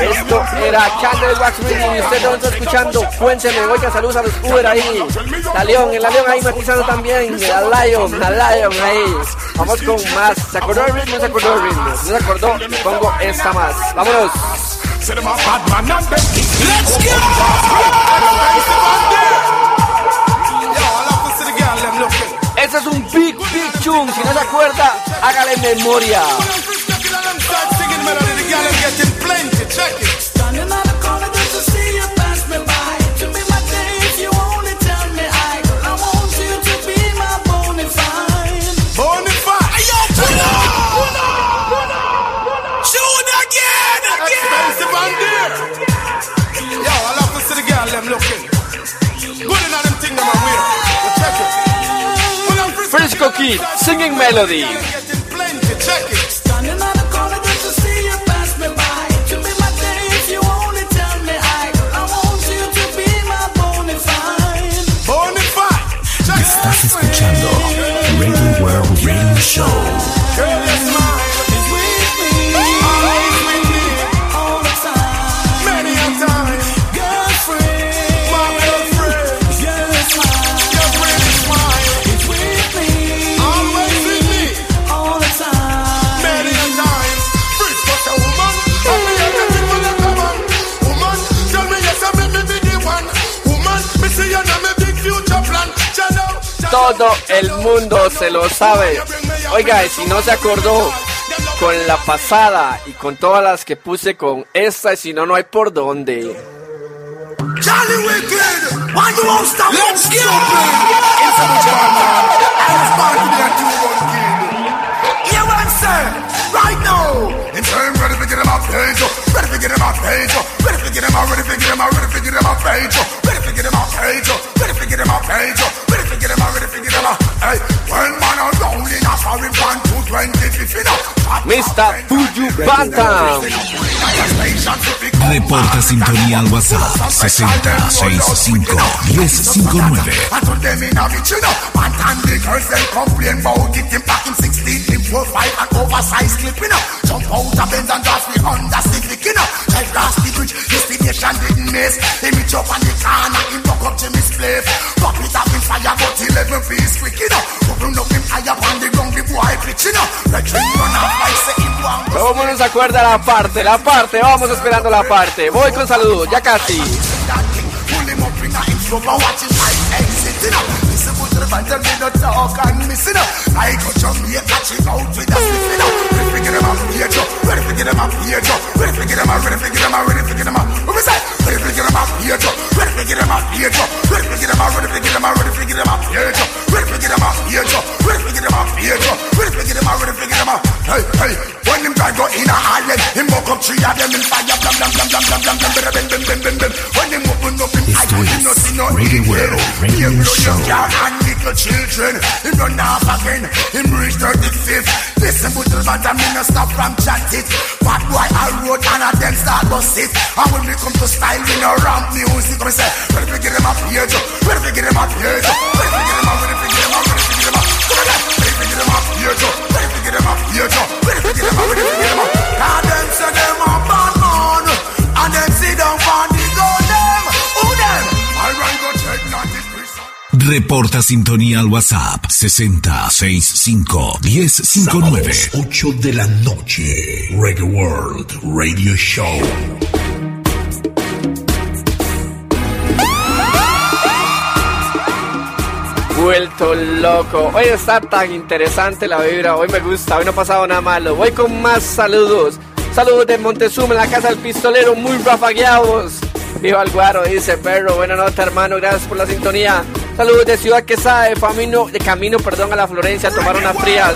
Esto era Candle Wax y usted no está escuchando, cuénteme. Oiga, saludos a los Uber ahí. La León, el León ahí matizando también. La Lion, la Lion ahí. Vamos con más. ¿Se acordó el ritmo? ¿Se acordó el ritmo? ¿No se acordó? Pongo esta más. Vámonos.
Let's
Ese es un big, big tune. Si no se acuerda, hágale memoria.
Bonafide.
Bonafide. Check it.
Estás escuchando Radio World Radio Show.
Todo el mundo se lo sabe. Oiga, y si no se acordó con la pasada y con todas las que puse con esta, y si no, no hay por dónde.
Charlie Wicked, why you won't stop?
Let's go.
It's a German. I was born to be a two-one kid. You answer right now. In time, ready to get him off page, ready to get in my page. Ready to get in my, ready to get in my, ready to get in my page. Ready to get in my page. Ready to get in my page. Ready to get in my, ready
to get in my. Hey, when man on Mr. Fuyu Bantam. Reporta sintonía al WhatsApp 60 1059. Jump out of bends and me under stick licking up. Drive last the bridge, destination didn't miss. He meet up on the corner, he up fire, but 11 feet up
Todo el mundo la parte, la parte, vamos esperando la parte. Voy con saludos, ya casi.
a from chanted. Bad boy, I road and I them start bust it. And when we come to style, we no ramp music. We say, where if we get them up here, Joe? Where if we get them up here, Joe? Where if we get them up, where if we get them up, where if we get them up? Come on, where if we get them up here, Joe? Where if we get them up here, Joe? Where if we get them up, where if we get them up? Now them say them a bad man, and them sit down on the go them. Who them? I run go check 90 prison.
Reporta sintonía al WhatsApp. 6065 1059. 8 de la noche. Reggae World Radio Show.
Vuelto loco. Hoy está tan interesante la vibra. Hoy me gusta. Hoy no ha pasado nada malo. Voy con más saludos. Saludos de Montezuma en la casa del pistolero. Muy rafagueados. Viva el guaro, dice perro. Buena nota, hermano. Gracias por la sintonía. Saludos de Ciudad Quesada, de, camino, de camino perdón, a la Florencia a tomar unas frías.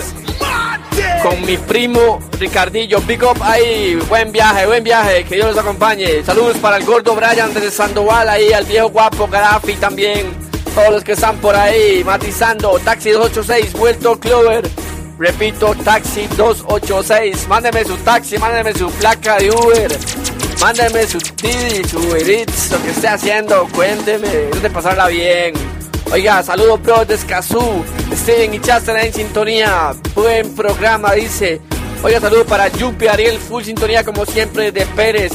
Con mi primo Ricardillo. Big up ahí. Buen viaje, buen viaje. Que Dios los acompañe. Saludos para el gordo Brian de Sandoval ahí. Al viejo guapo Garafi también. Todos los que están por ahí matizando. Taxi 286, vuelto Clover. Repito, taxi 286. Mándeme su taxi, mándeme su placa de Uber. Mándeme su Didi, su Uber Eats, lo que esté haciendo. Cuénteme, es de pasarla bien. Oiga, saludos bros de Escazú. Steven y Chester en sintonía. Buen programa, dice. Oiga, saludos para Yupi, Ariel, full sintonía como siempre de Pérez.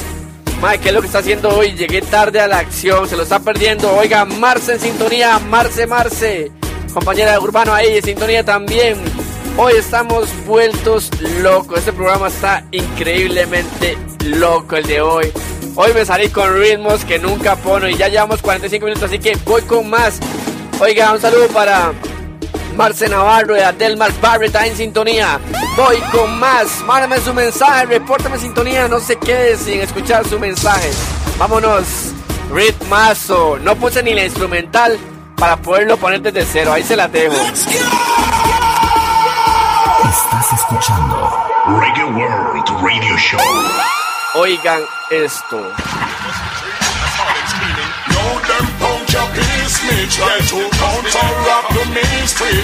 Madre, ¿qué es lo que está haciendo hoy? Llegué tarde a la acción, se lo está perdiendo. Oiga, Marce en sintonía, Marce, Marce. Compañera de Urbano ahí en sintonía también. Hoy estamos vueltos locos. Este programa está increíblemente loco el de hoy. Hoy me salí con ritmos que nunca pono y ya llevamos 45 minutos, así que voy con más. Oiga, un saludo para Marce Navarro y Adelmar Barrett está en sintonía. Voy con más. Mándame su mensaje, repórtame sintonía. No se quede sin escuchar su mensaje. Vámonos. Ritmazo. No puse ni la instrumental para poderlo poner desde cero. Ahí se la dejo.
Estás escuchando Reggae World Radio Show.
Oigan esto.
This me try to counteract the ministry.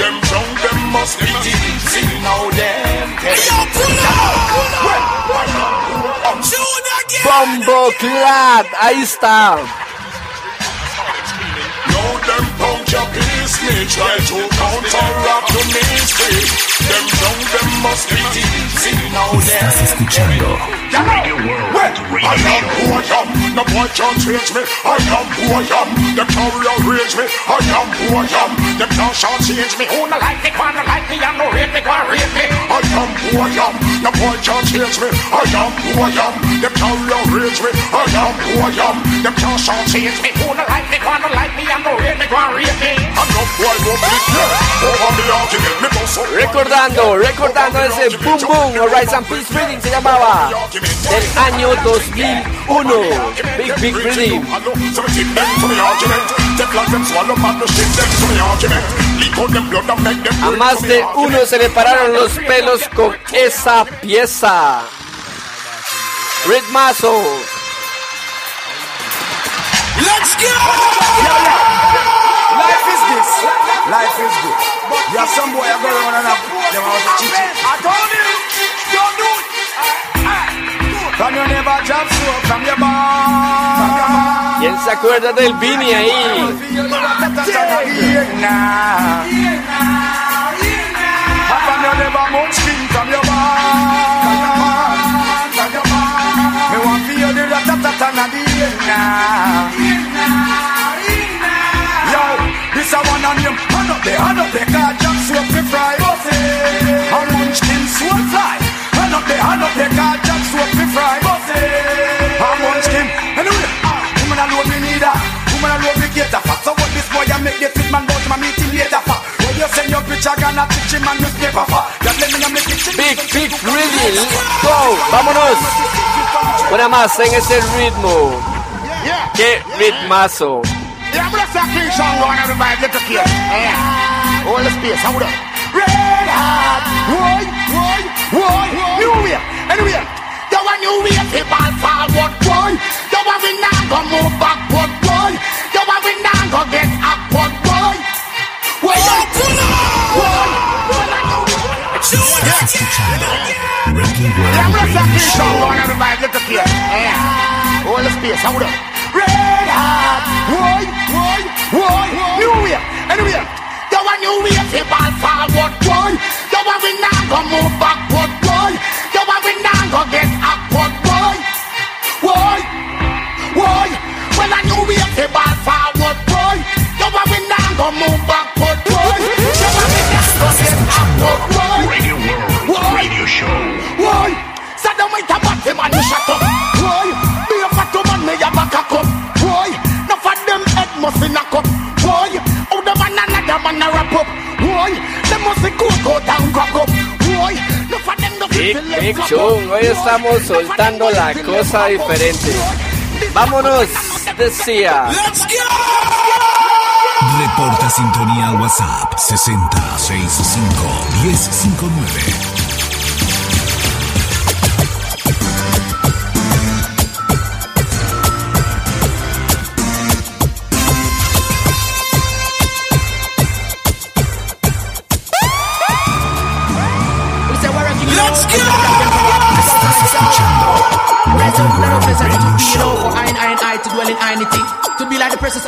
Them drunk, them must be easy. Now them
get Yo, pull up! Bumbo Clad, ahí stand.
Now them punk your peace me try to counteract the ministry. Them drunk, them must be easy. Now
Estás escuchando
Reggae World I am who I am, no boy can't change me. I am who I am, them can't rearrange me. I am who I am, them can't short change me. Who no like me, wanna like me, and no rate me, wanna rate me. I am who I am, no boy can't change me. I am who I am, them can't rearrange me. I am who I am, them can't short change me. Who no like me, wanna like me, and no rate me, wanna rate me. I'm no boy won't beat me. Over me argument, me go so
Recordando, recordando ese Boom Boom o Rise and Peace Reading se llamaba del año 2001. Big Big Reading. A más de uno se le pararon los pelos con esa pieza. Ritmazo.
Let's go! Life is this. Life is good. But You have some boy I go around and have them out of chichi. I told you, don't do it. From you never drop soap from your bar.
¿Quién se acuerda del Vini ahí?
From you never munchkin from your bar. Me want feel the rat-a-tat-a the Yo, him. Hand up there, hand up there, cause Jack soap fi fry. A munchkin soap fly. Hand up there, hand up there, cause Jack soap fi fry. A munchkin. Anyway, ah, woman alone me need her. Woman alone me get a fat. So what this boy I make the fit man go my meeting later for. When you send your picture, gonna teach him and newspaper for. That let me know me kitchen.
Big, big rhythm. Go, vámonos. Una más en ese ritmo.
Yeah.
Qué ritmazo.
Yeah, I'm gonna start clean song going everybody get the kid. Yeah. Hold the space, hold up. Red hot, boy, boy, boy. New way, anyway. You want new way, the ball forward, boy. You want we now go move backward, boy. You want we now go get upward, boy. Boy, boy,
Estás escuchando Reggae
Yeah, I'm
World
gonna start
Radio
clean song
Show.
going everybody get the kid. Yeah. Hold the space, hold up. Red hot, boy, boy, boy. New way, anyway. You want new way, the ball forward, boy. You want we now go move backward, boy. You want we now go get upward, boy. Boy, boy. Well, I knew we the ball forward, boy. You want we now go move backward, boy. You want we now go get upward, boy.
Radio World Radio Show.
Why? Saddam with a body man, you shut up. Must be knock up. Why? Oh, the man another man a wrap up. Why? Them must be go go down crack up. Why? No for them no
Big,
feel
big chung. Hoy estamos soltando la cosa diferente. Vámonos, decía.
Reporta sintonía al WhatsApp 6065 1059. Reggae World Radio Show.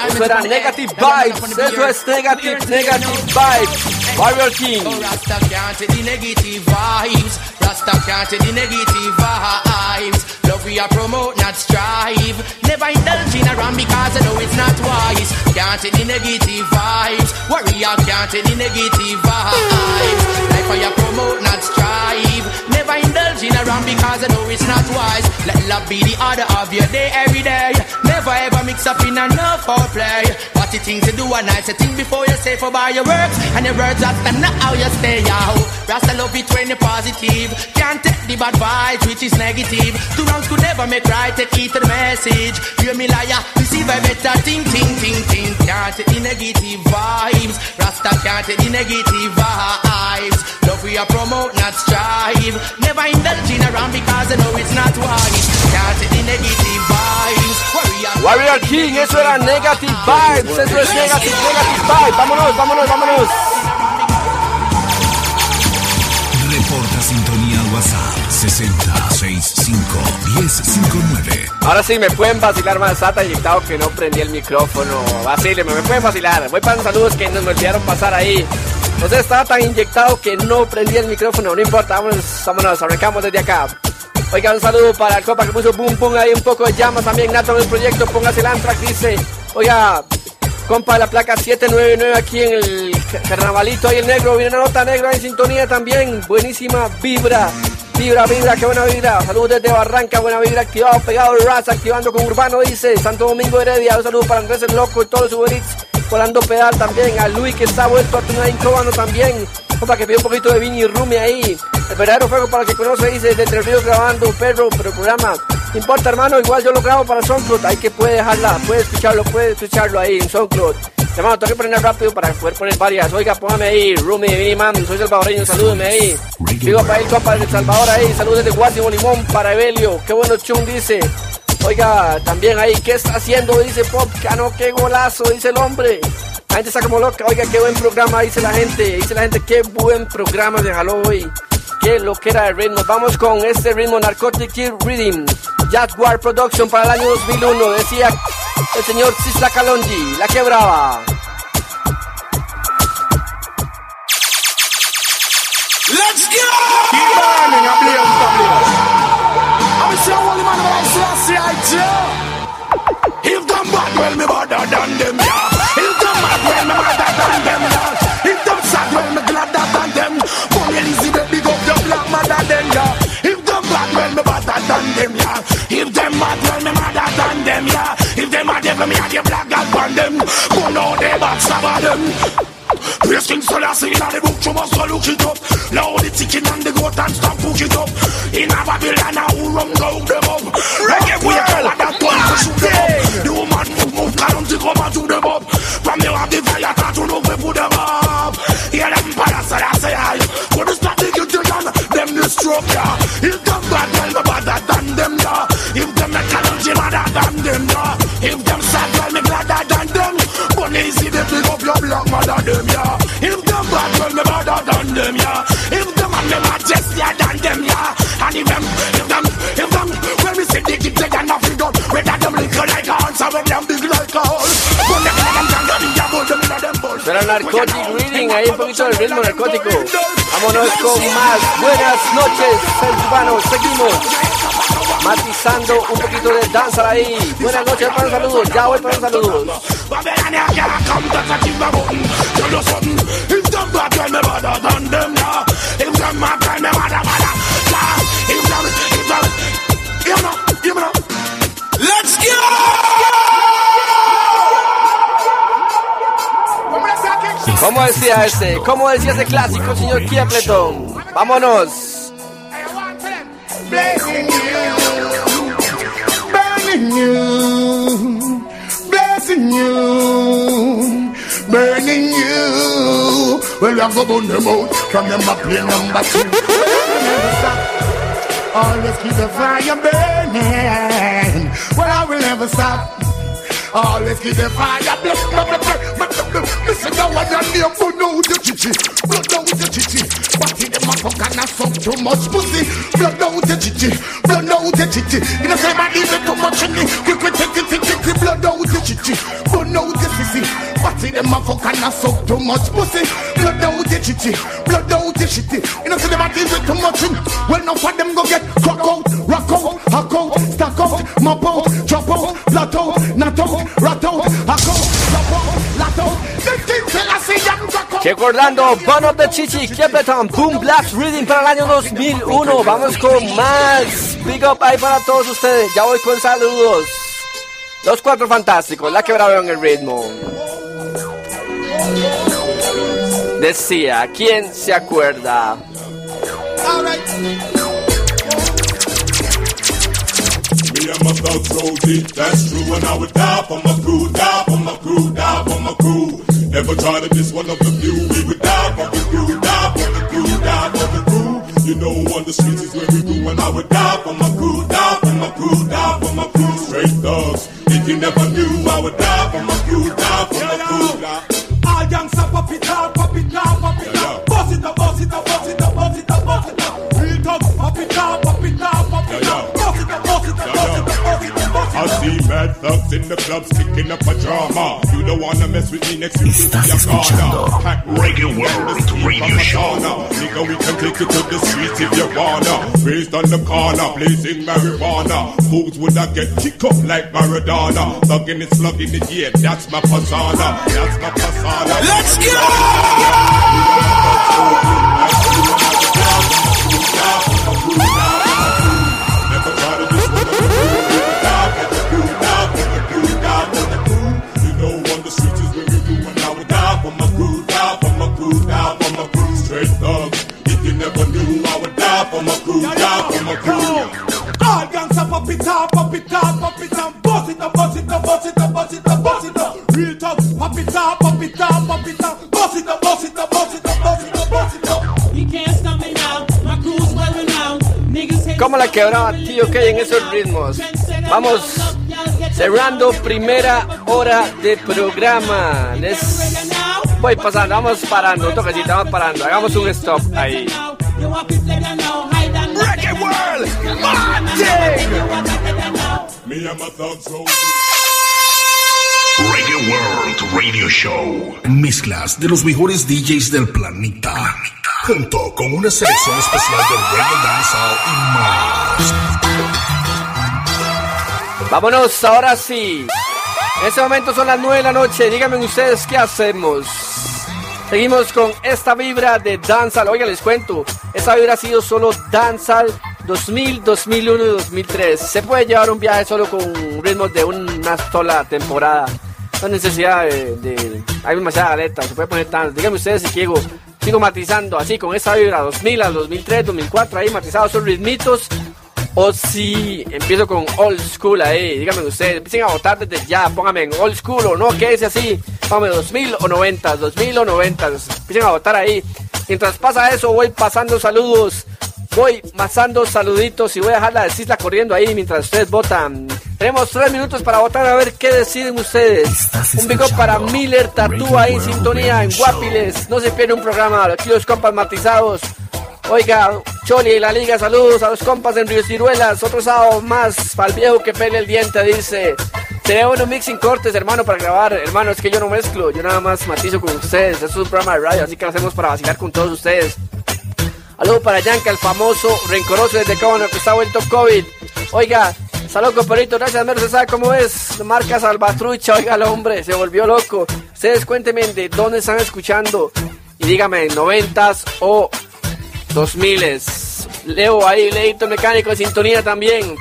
Eso era Negative Vibes. Eso es Negative, Negative Vibes. Warrior King.
Rasta can't take the negative vibes. Rasta can't the negative vibes. Love we are promote, not strive. Never indulge in a wrong because I know it's not wise. Can't the negative vibes. Warrior can't take the negative vibes. Life we I promote, not strive. Never indulge in a wrong because I know it's not wise. Let love be the order of your day every day. Never ever mix up in enough foreplay. What you think to do a nice thing before you say for by your works and your words stand not how you stay out. Rasta love it when you're positive. Can't take the bad vibes which is negative. Two wrongs could never make right. Take to the message. Hear me liar. Receive a better thing, thing, thing, thing. Can't take the negative vibes. Rasta can't take the negative vibes. Love we are promote, not strive. Never indulge in around because I know it's not wise. Can't take the negative vibes. Warrior
Warrior King, eso era Negative Vibes. Eso es Negative, Negative Vibes. Vámonos, vámonos, vámonos.
WhatsApp 6065 1059.
Ahora sí, me pueden vacilar más. Está inyectado que no prendí el micrófono. Vacíleme, me pueden vacilar. Voy para los saludos que nos me olvidaron pasar ahí. Entonces estaba tan inyectado que no prendí el micrófono. No importa, vámonos, vámonos, arrancamos desde acá. Oiga, un saludo para el copa que puso boom boom ahí un poco de llamas también. Nato en el proyecto, póngase el Antrax, dice. Oiga, compa de la placa 799 aquí en el ca- carnavalito. Ahí el negro, viene una nota negra en sintonía también. Buenísima vibra. Vibra, vibra, qué buena vibra. Saludos desde Barranca, buena vibra, activado, pegado raza, activando con Urbano, dice. Santo Domingo Heredia, un saludo para Andrés el Loco y todos los Uber Eats, volando pedal también. A Luis que está vuelto a tener incómodo también. Compa que pidió un poquito de vini rumi ahí. El verdadero fuego para el que conoce, dice, desde el río grabando, perro, pero el programa. No importa, hermano, igual yo lo grabo para SoundCloud. Ahí que puede dejarla, puede escucharlo, puede escucharlo ahí en SoundCloud. Hermano, tengo que poner rápido para poder poner varias. Oiga, póngame ahí, Rumi, Vini Man, soy salvadoreño, salúdeme ahí. Digo para ir, compa, de Salvador ahí, saludos desde Guasimo Limón para Evelio. Qué bueno chum, dice. Oiga, también ahí, ¿qué está haciendo? Dice Pop, Cano, qué golazo, dice el hombre. La gente está como loca, oiga, qué buen programa, dice la gente. Dice la gente, qué buen programa de hoy. qué lo que era el ritmo. Vamos con este ritmo Narcotic Rhythm. Jaguar Production para el año 2001. Decía el señor Sisla Kalonji. La quebraba.
Let's go! Tell. If them bad, well, me better than them, yeah. If them mad, well, me better than them, yeah. If them sad, well, me gladder than them. Easy, they big up your black mother, then, yeah. If them bad, well, me better than them, yeah. If them mad, well, me madder than them, yeah. If them mad, devil, me and the black god on them. Go now, they backstab them. Praise King Selassie in the book, you must go look it up. Now the chicken and the goat and stop push it up. In a Babylon, now who run go them up. Reggae we call that one to shoot them up. The woman move, move, can't to come and do them up. From the have the fire, can't to know we put them up. Hear them para Selassie, I. Could you stop the guilty and them the stroke, yeah. If them bad, well, me better than them, yeah. If them not challenge, madder than them, yeah. If them sad, But easy, they pick up your black mother, them, yeah. If them bad, well, me better than them, yeah. If them and them are justier than them, yeah. And if them, if them, if them, when we see the kids, they got nothing done. Whether them little like a horse or when them big like a horse. But them in them them, yeah, put them in them balls.
Será Narcotic Reading, ahí un poquito del ritmo narcótico. Vámonos con más. Buenas noches, seres humanos. Seguimos matizando un poquito de danza ahí. Buenas noches para los saludos. Ya voy para los saludos.
Let's go!
¿Cómo decía este? ¿Cómo decía ese clásico, señor Kiepleton? Vámonos.
Blessing you, blessing you, burning you. Well, we have to burn them out from them a play number two. Always keep the fire burning. Well, I will never stop. Always keep the fire burning. Listen, now I got name for no the chichi. Blood out the chichi. What in the motherfucker not suck too much pussy. Blood out the chichi. Blood out the chichi. You know, say my leave it too much in me. Quick, quick, take it, take it, blood out the chichi. Blood out the sissy. What in the motherfucker not suck too much pussy. Blood out the chichi. Blood out the shitty. You know, say them a leave it too much in. Well, now for them go get crack out, rock out, hack out, stack out, out, out,
Recordando Bun of the Chichi, Kiepleton, Boom Blast Reading para el año 2001. Vamos con más. Big up ahí para todos ustedes. Ya voy con saludos. Los cuatro fantásticos, la quebraron el ritmo. Decía, ¿quién se acuerda?
Never try to miss one of the few. We would die for the crew, die for the crew, die for the crew. You know, on the streets is where we do. And I would die for my crew, die for my crew, die for my crew. Straight thugs, if you never knew, I would die for my crew, die for my crew. Die.
All gangsta pop it up, pop it up, pop it up. Bust it up, bust it up, bust it up,
I
up.
see mad thugs in the club sticking up a drama. You don't wanna mess with me next week.
Estás escuchando Reggae World Radio Show.
Nigga, we can take you to the streets if you wanna. Raised on the corner, blazing marijuana. Fools would not get kicked up like Maradona. Thugging it, slugging it, yeah, that's my persona. That's my persona.
Let's go!
Never would die for my crew, die for my crew.
All gangsta pop it up, pop it up, pop it up. Bust it up, bust it up, bust it up, bust it up, bust it up. Real talk, pop it up, pop it up, pop it up. Bust it up, bust it up, bust it up, bust it up, bust it up.
You can't stop me now. My crew's well renowned. Niggas hate
¿Cómo la quebraba tío K en esos ritmos? Vamos cerrando primera hora de programa. Les voy pasando, vamos parando, un toquecito, vamos parando. Hagamos un stop ahí.
Reggae world,
Me and my thugs go.
Reggae World Radio Show. Mezclas de los mejores DJs del planeta. Junto con una selección especial de reggae dancehall y más.
Vámonos, ahora sí. En este momento son las 9 de la noche. Díganme ustedes qué hacemos. Seguimos con esta vibra de Danzal. Oiga, les cuento. Esta vibra ha sido solo Danzal 2000, 2001 y 2003. Se puede llevar un viaje solo con ritmos de una sola temporada. No necesidad de, de- Hay demasiada galeta. Se puede poner tan. Díganme ustedes si. Sigo matizando así con esta vibra 2000 al 2003, 2004. Ahí matizados son ritmitos. O si empiezo con old school ahí, díganme ustedes, empiecen a votar desde ya, pónganme en old school o no, ¿qué es así? Pónganme 2000 o 90, 2000 o 90, empiecen a votar ahí. Mientras pasa eso, voy pasando saludos, voy pasando saluditos y voy a dejar la cisla corriendo ahí mientras ustedes votan. Tenemos tres minutos para votar a ver qué deciden ustedes. Un up para Miller Tatú ahí en sintonía en Guapiles. No se pierde un programa, aquí los compas matizados. Oiga, Choli y la liga, saludos a los compas en Río Ciruelas. Otro sábado más para el viejo que pele el diente, dice. Sería bueno mixing cortes, hermano, para grabar. Hermano, es que yo no mezclo, yo nada más matizo con ustedes. Esto es un programa de radio, así que lo hacemos para vacilar con todos ustedes. Saludos para Yanka, el famoso rencoroso desde Cábano que está vuelto COVID. Oiga, saludos compadrito, gracias, Mero, se sabe cómo es. Marca Salvatrucha, oiga el hombre, se volvió loco. Ustedes cuéntenme de dónde están escuchando. Y dígame, noventas o 2000 Leo ahí, Leito Mecánico de Sintonía también.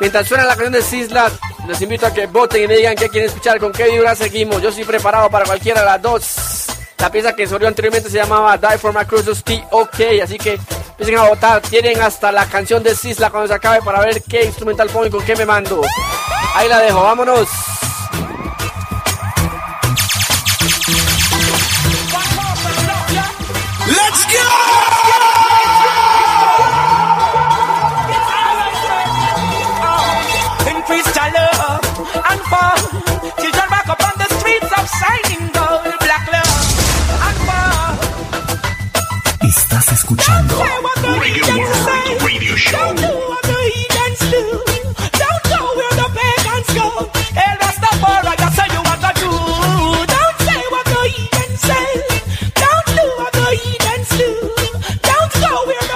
Mientras suena la canción de Sisla, los invito a que voten y me digan qué quieren escuchar, con qué vibra seguimos. Yo estoy preparado para cualquiera de las dos. La pieza que salió anteriormente se llamaba Die for My Cruises T-OK, así que empiecen a votar. Tienen hasta la canción de Sisla cuando se acabe para ver qué instrumental pongo y qué me mando. Ahí la dejo, vámonos.
Do. Don't go where the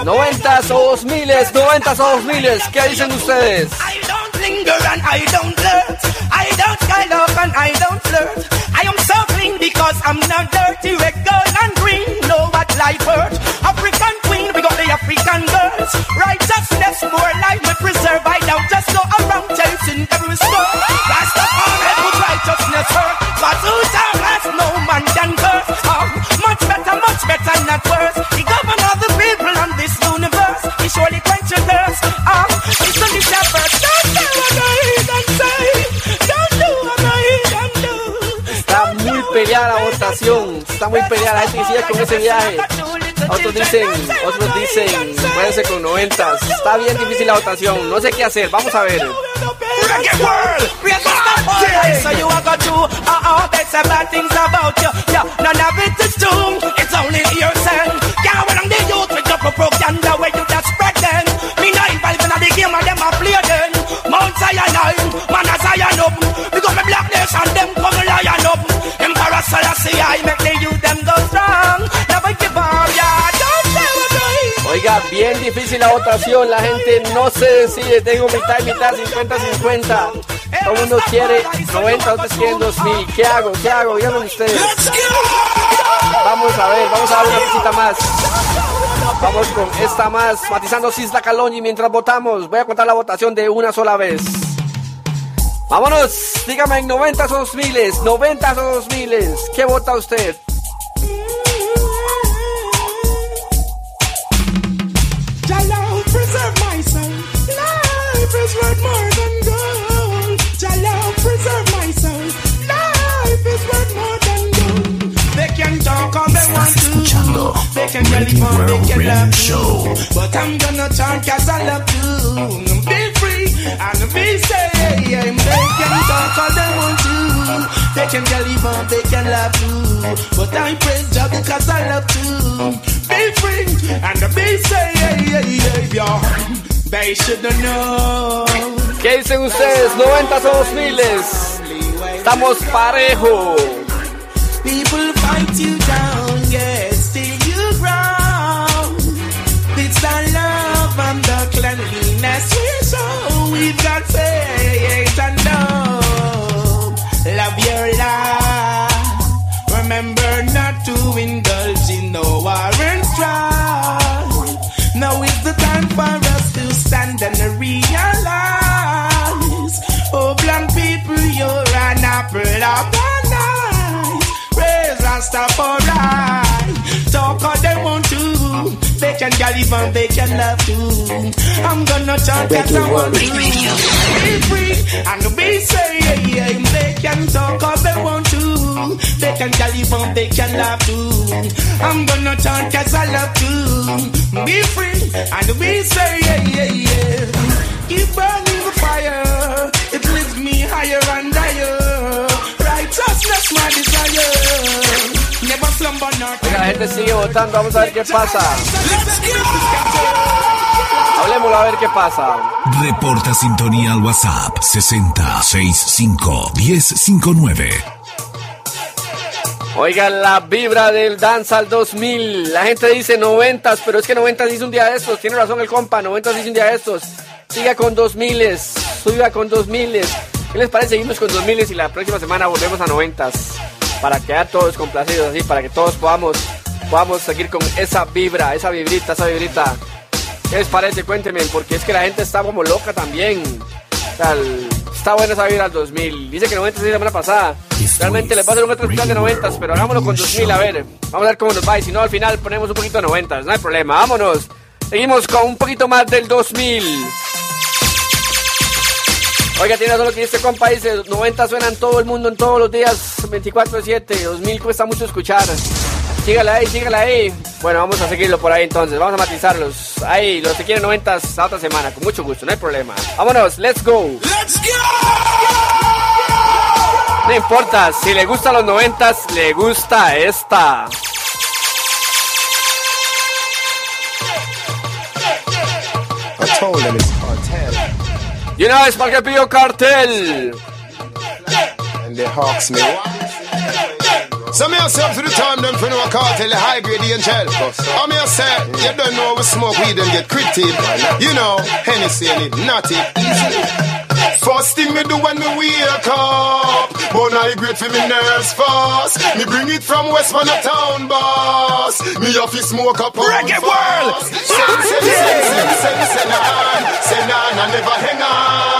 Noventas o dos miles, noventas o dos miles, ¿qué dicen ustedes?
I don't linger and I don't flirt. I don't skylark up and I don't flirt. I am so clean because I'm not dirty. Red, gold, and green. Know what life hurt. African queen, we got the African girls. Righteousness, more life we preserve. I don't just go around chasing every skirt.
Está muy peleada, la gente sigue con ese viaje. Otros dicen, otros dicen, váyanse con noventas. Está bien difícil la votación, no sé qué hacer, vamos a ver.
You up. Emperor Selassie, I make the youth them go strong. Never give up, yeah. Don't say what they
Oiga, bien difícil la votación, la gente no se decide, tengo mitad y mitad, 50-50. Todo el mundo quiere 90, otros quieren 2000. ¿Qué hago? ¿Qué hago? Díganme ustedes. Vamos a ver, vamos a dar una visita más. Vamos con esta más, matizando Sisla Caloni mientras votamos. Voy a contar la votación de una sola vez. Vámonos, dígame en 90 o 2000, 90 o 2000. ¿Qué vota usted?
Jalo, preserve my soul. Life is worth more than gold. Jalo, preserve my soul. Life is worth more than gold.
They can talk all they want to.
Escuchando
it,
World
they can
Radio
love
Show.
you. But I'm gonna talk cause I love you. And be safe. They can talk all they want to. They can yell it, they can love you. But I praise God because I love you. Be free And the beat say, yeah, yeah, yeah, yeah. They should know.
¿Qué dicen ustedes? 90 o 2000 Estamos parejo.
People fight you down, faith and love. Your life. Remember not to indulge no. Now is the time for us to stand and realize. Oh, black people, you're an apple of Rastafari. Talk they want to. They can even they can love too. I'm gonna talk as I want to. Be free and be say yeah, yeah. They can talk all they want to. They can even they can love too. I'm gonna talk as I love to. Be free and be say yeah, yeah, yeah. Keep burning the fire. It lifts me higher and higher. Righteousness my desire.
Oiga, la gente sigue votando, vamos a ver qué pasa. Hablemoslo a ver qué pasa.
Reporta sintonía al WhatsApp 6065 1059.
Oigan la vibra del Danza al 2000. La gente dice 90, pero es que 90 dice un día de estos. Tiene razón el compa, 90 dice un día de estos. Siga con 2000, suba con 2000. ¿Qué les parece? Seguimos con 2000 y la próxima semana volvemos a 90 para quedar todos complacidos así, para que todos podamos, podamos seguir con esa vibra, esa vibrita, esa vibrita. ¿Qué les parece? Cuéntenme, porque es que la gente está como loca también. O sea, el- está buena esa vibra al 2000. Dice que 90 es la semana pasada. Realmente les va a hacer un otro especial de 90, pero hagámoslo con 2000, a ver. Vamos a ver cómo nos va y si no, al final ponemos un poquito de 90, no hay problema. Vámonos. Seguimos con un poquito más del 2000. Oiga, tiene razón lo que dice compa, dice 90 suenan todo el mundo en todos los días, 24-7, 2000 cuesta mucho escuchar. Sígala ahí, sígala ahí. Bueno, vamos a seguirlo por ahí entonces, vamos a matizarlos. Ahí, los que quieren 90 la otra semana, con mucho gusto, no hay problema. Vámonos, let's go. No importa, si le gustan los 90, le gusta esta.
I told them it's cartel.
Y una vez para que pidió cartel.
And they hawks me.
So me say up to the time them for no cartel, the high grade angel. I me say, you don't know we smoke weed and get critted. You know, Hennessy and it, not it. First thing me do when me wake up But I great for me nerves fast Me bring it from West Man town boss Me to smoke up on Reggae world Send, send, send, send, send, send Send never hang on Send, send,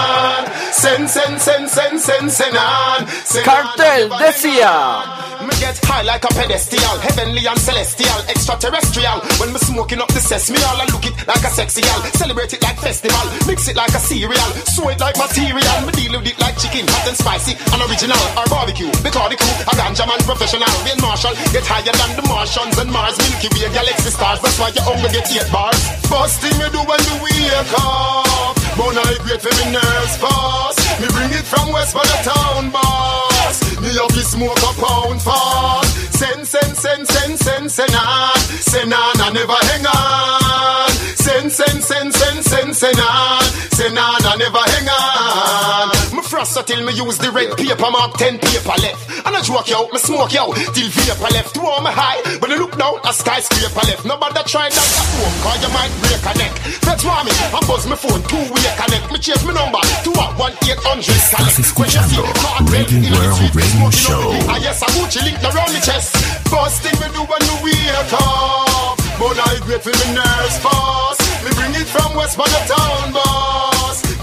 send, send, send, send on Send
Cartel decía.
me get high like a pedestal, heavenly and celestial, extraterrestrial. When me smoking up the sesame, all I look it like a sexy gal. Celebrate it like festival, mix it like a cereal, sew it like material. Me deal with it like chicken, hot and spicy, and original or barbecue. Because the crew, a ganja man professional, being Marshall, get higher than the Martians and Mars, Milky Way, galaxy stars. That's why your hunger get eight bars. First thing me do when me wake up, but I great for me nerves fast. Me bring it from West by the town boss. Me have to smoke a pound fast. Send, send, send, send, send, send on. Send on and never hang on. Send, send, send, send, send, send on. Send on and never hang on. Me so till me use the red paper mark 10 paper left. And I joke out, me smoke out till vapor left. Throw me high, but I look down a skyscraper left. Nobody try that at home, cause you might break a neck. That's why me, I buzz my phone, two way connect. Me change my number to a 1-800
Estás escuchando Reggae World Radio Show.
I guess I Gucci link around the chest. First thing we do when we wake up. But I great for me nerves fast. Me bring it from West the town boss.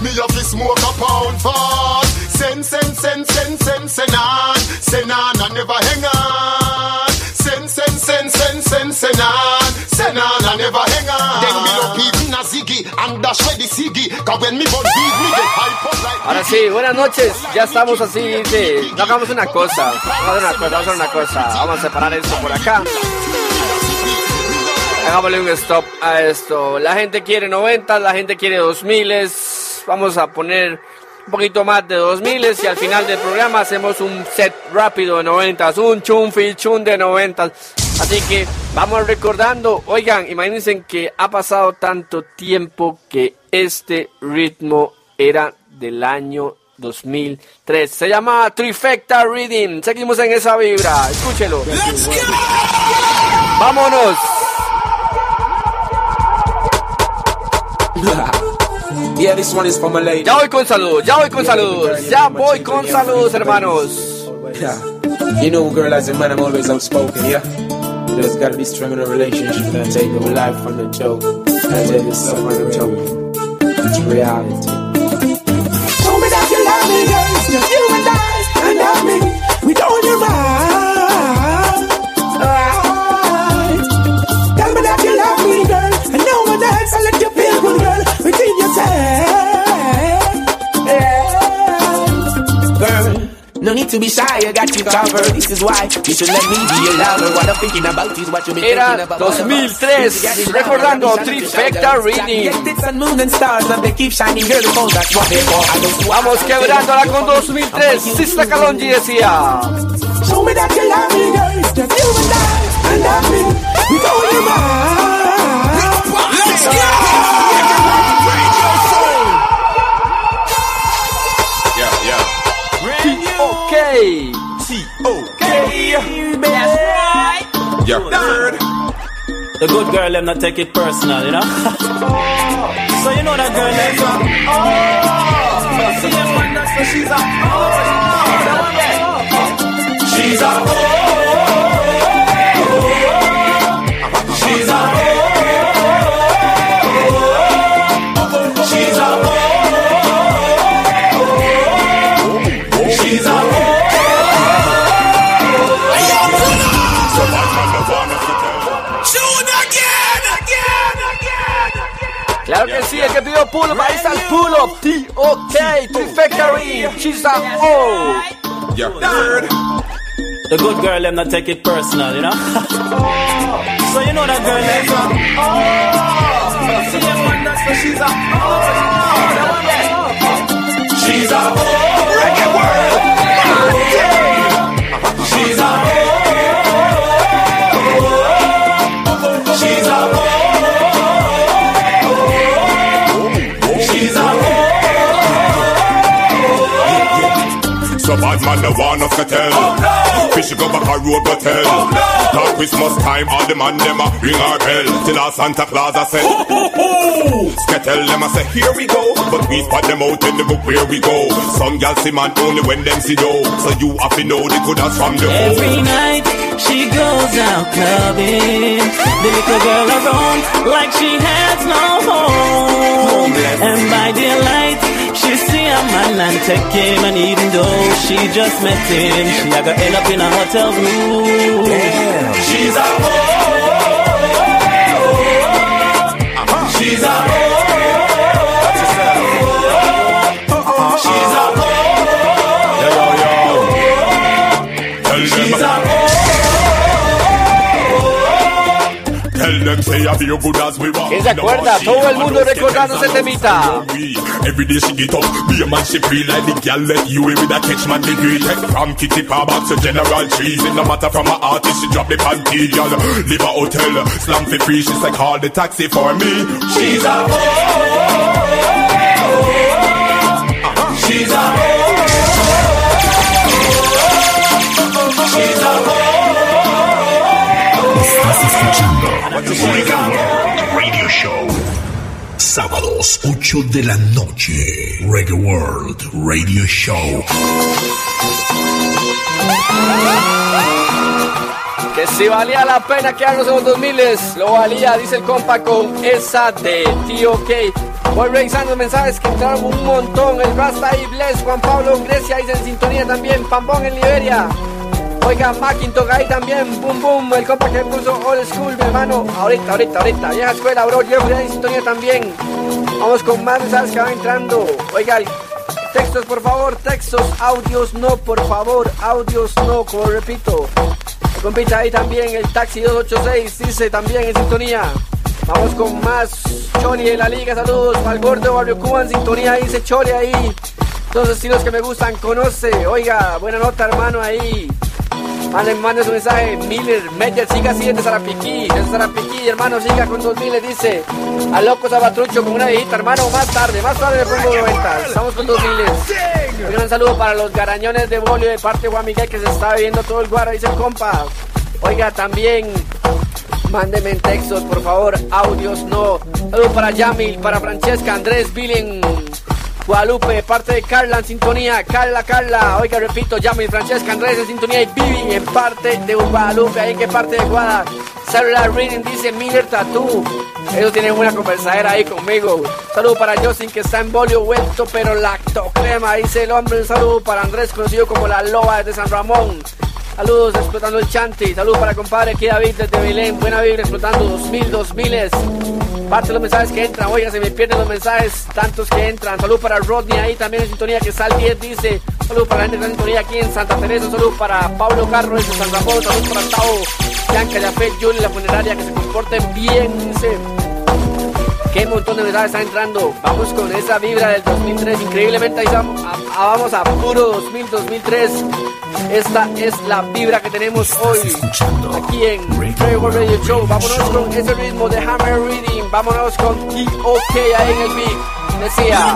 Me have to smoke a pound fast. Send, send, send, send, send, send on. Send on and never hang on. Send, send, send, send, send, send on. Send on and never hang on. Then below Pete a Ziggy and dash with the Siggy. Cause when me bun beat me get hype up like
Ahora sí, buenas noches. Ya estamos así, dice. No hagamos una cosa. Vamos a hacer una cosa, vamos a hacer una cosa. Vamos a separar esto por acá. Hagámosle un stop a esto. La gente quiere 90, la gente quiere 2000. Vamos a poner un poquito más de 2000 y al final del programa hacemos un set rápido de 90, un chun chun de 90. Así que vamos recordando, oigan, imagínense que ha pasado tanto tiempo que este ritmo era del año 2003. Se llama Trifecta Reading. Seguimos en esa vibra. Escúchelo. Vámonos.
Yeah, this one is for my lady.
Ya voy con saludos, ya voy con saludos, ya voy con saludos, hermanos.
Yeah. You know, girl, as a man, I'm always outspoken, yeah? You just gotta be strong in a relationship and take your life from the joke. I tell you something on the joke. It's reality.
No
need to be shy, I got you covered. This is why you should let me be your lover. What I'm thinking about is what you've been
Era
thinking about.
2003, recordando Trifecta Reading.
and moon and stars and they keep shining, girl, because that's what they call. I don't
Vamos quebrándola con 2003. Sista Calongi decía.
Show me that you love me, girl. It's just you and I, and not me. We don't your mind. Let's
Yeah,
right.
Yeah.
The good girl, them not take it personal, you know? so you know that girl, them oh, see them one that's so she's a oh, she's a oh,
Claro que sí, el que pidió pull up, ahí está el pull up. T-OK, Trifecta She's a O.
Yeah.
The good girl, them not take it personal, you know? so you know that girl, them oh, see them one that's so she's a oh, she's a oh, reggae world, she's a oh, she's a oh,
man, the one of tell. Oh no! Fish go back a road but tell. Oh no! Now Christmas time, all the man them a ring our bell. Till our Santa Claus a say. Oh, oh, oh. Skettle them a say, here we go. But we spot them out in the book where we go. Some gal see man only when them see dough. So you have to know the good as from the
Every
home.
night she goes out clubbing. The little girl around like she has no home. And by daylight, she see a man and take him. And even though she just met him, she a go end up in a hotel room. She's a oh, she's a oh,
¿Quién se acuerda? Todo el mundo recordando ese temita.
Every day she get up, be a man she free like the girl let you in with a catch man degree. Take from kitty car to general trees. It no matter from a artist, she drop the panty, girl. Live a hotel, slam for free. She say call the taxi for me.
She's a oh, she's a oh,
escuchando Reggae World Radio Show. Sábados, 8 de la noche. Reggae World Radio Show.
Que si valía la pena quedarnos en los 2000 lo valía, dice el compa con esa de T.O.K. Voy revisando mensajes que entraron un montón. El Rasta y Bless, Juan Pablo Grecia dice en sintonía también. Pambón en Liberia. Oiga, Macintosh ahí también. Boom, boom. El compa que puso Old School, mi hermano. Ahorita, ahorita, ahorita. Vieja escuela, bro. Yo en sintonía también. Vamos con más mensajes que van entrando. Oiga, textos, por favor. Textos, audios, no, por favor. Audios, no, como repito. El compita ahí también, el Taxi 286, dice también en sintonía. Vamos con más Choli de la liga, saludos al gordo Barrio Cuba en sintonía, dice Choli ahí. Los estilos que me gustan, conoce. Oiga, buena nota hermano ahí. Manden, manden su mensaje. Miller, Meyer, siga así desde Zarapiquí. Desde Zarapiquí, hermano, siga con 2000. Le dice a loco Sabatrucho con una viejita, hermano. Más tarde, más tarde le pongo 90. Estamos con 2000. Un gran saludo para los garañones de Bolio de parte de Juan Miguel que se está bebiendo todo el guaro, dice el compa. Oiga, también Mándeme en textos, por favor, audios no. Saludos para Yamil, para Francesca, Andrés, Billing, Guadalupe, parte de Carla en sintonía. Carla, Carla, oiga, repito, Yamil, Francesca, Andrés en sintonía y Vivi en parte de Guadalupe. ¿Ahí qué parte de Guada? Cellular Reading dice Miller Tattoo. Ellos tienen una conversadera ahí conmigo. Saludo para Justin que está en bolio vuelto pero lactocrema. Dice el hombre. Un saludo para Andrés conocido como la loba de San Ramón. Saludos explotando el chanti. Saludos para compadre aquí David desde Belén. Buena vibra explotando 2000, 2000. Parte de los mensajes que entran. Oiga, se me pierden los mensajes. Tantos que entran. Saludos para Rodney ahí también en sintonía que sale 10 dice. Saludos para la gente en sintonía aquí en Santa Teresa. Saludos para Pablo Carro de San Ramón. Saludos para Tao. Bianca Yafet, Julie, la funeraria que se comporten bien. Dice. Qué montón de mensajes está entrando. Vamos con esa vibra del 2003. Increíblemente ahí vamos a, a- vamos a puro 2000, 2003. Esta es la vibra que tenemos hoy aquí en Free World Radio Show. Vámonos con ese ritmo de Hammer Reading. Vámonos con T.O.K. ahí en el beat. Decía.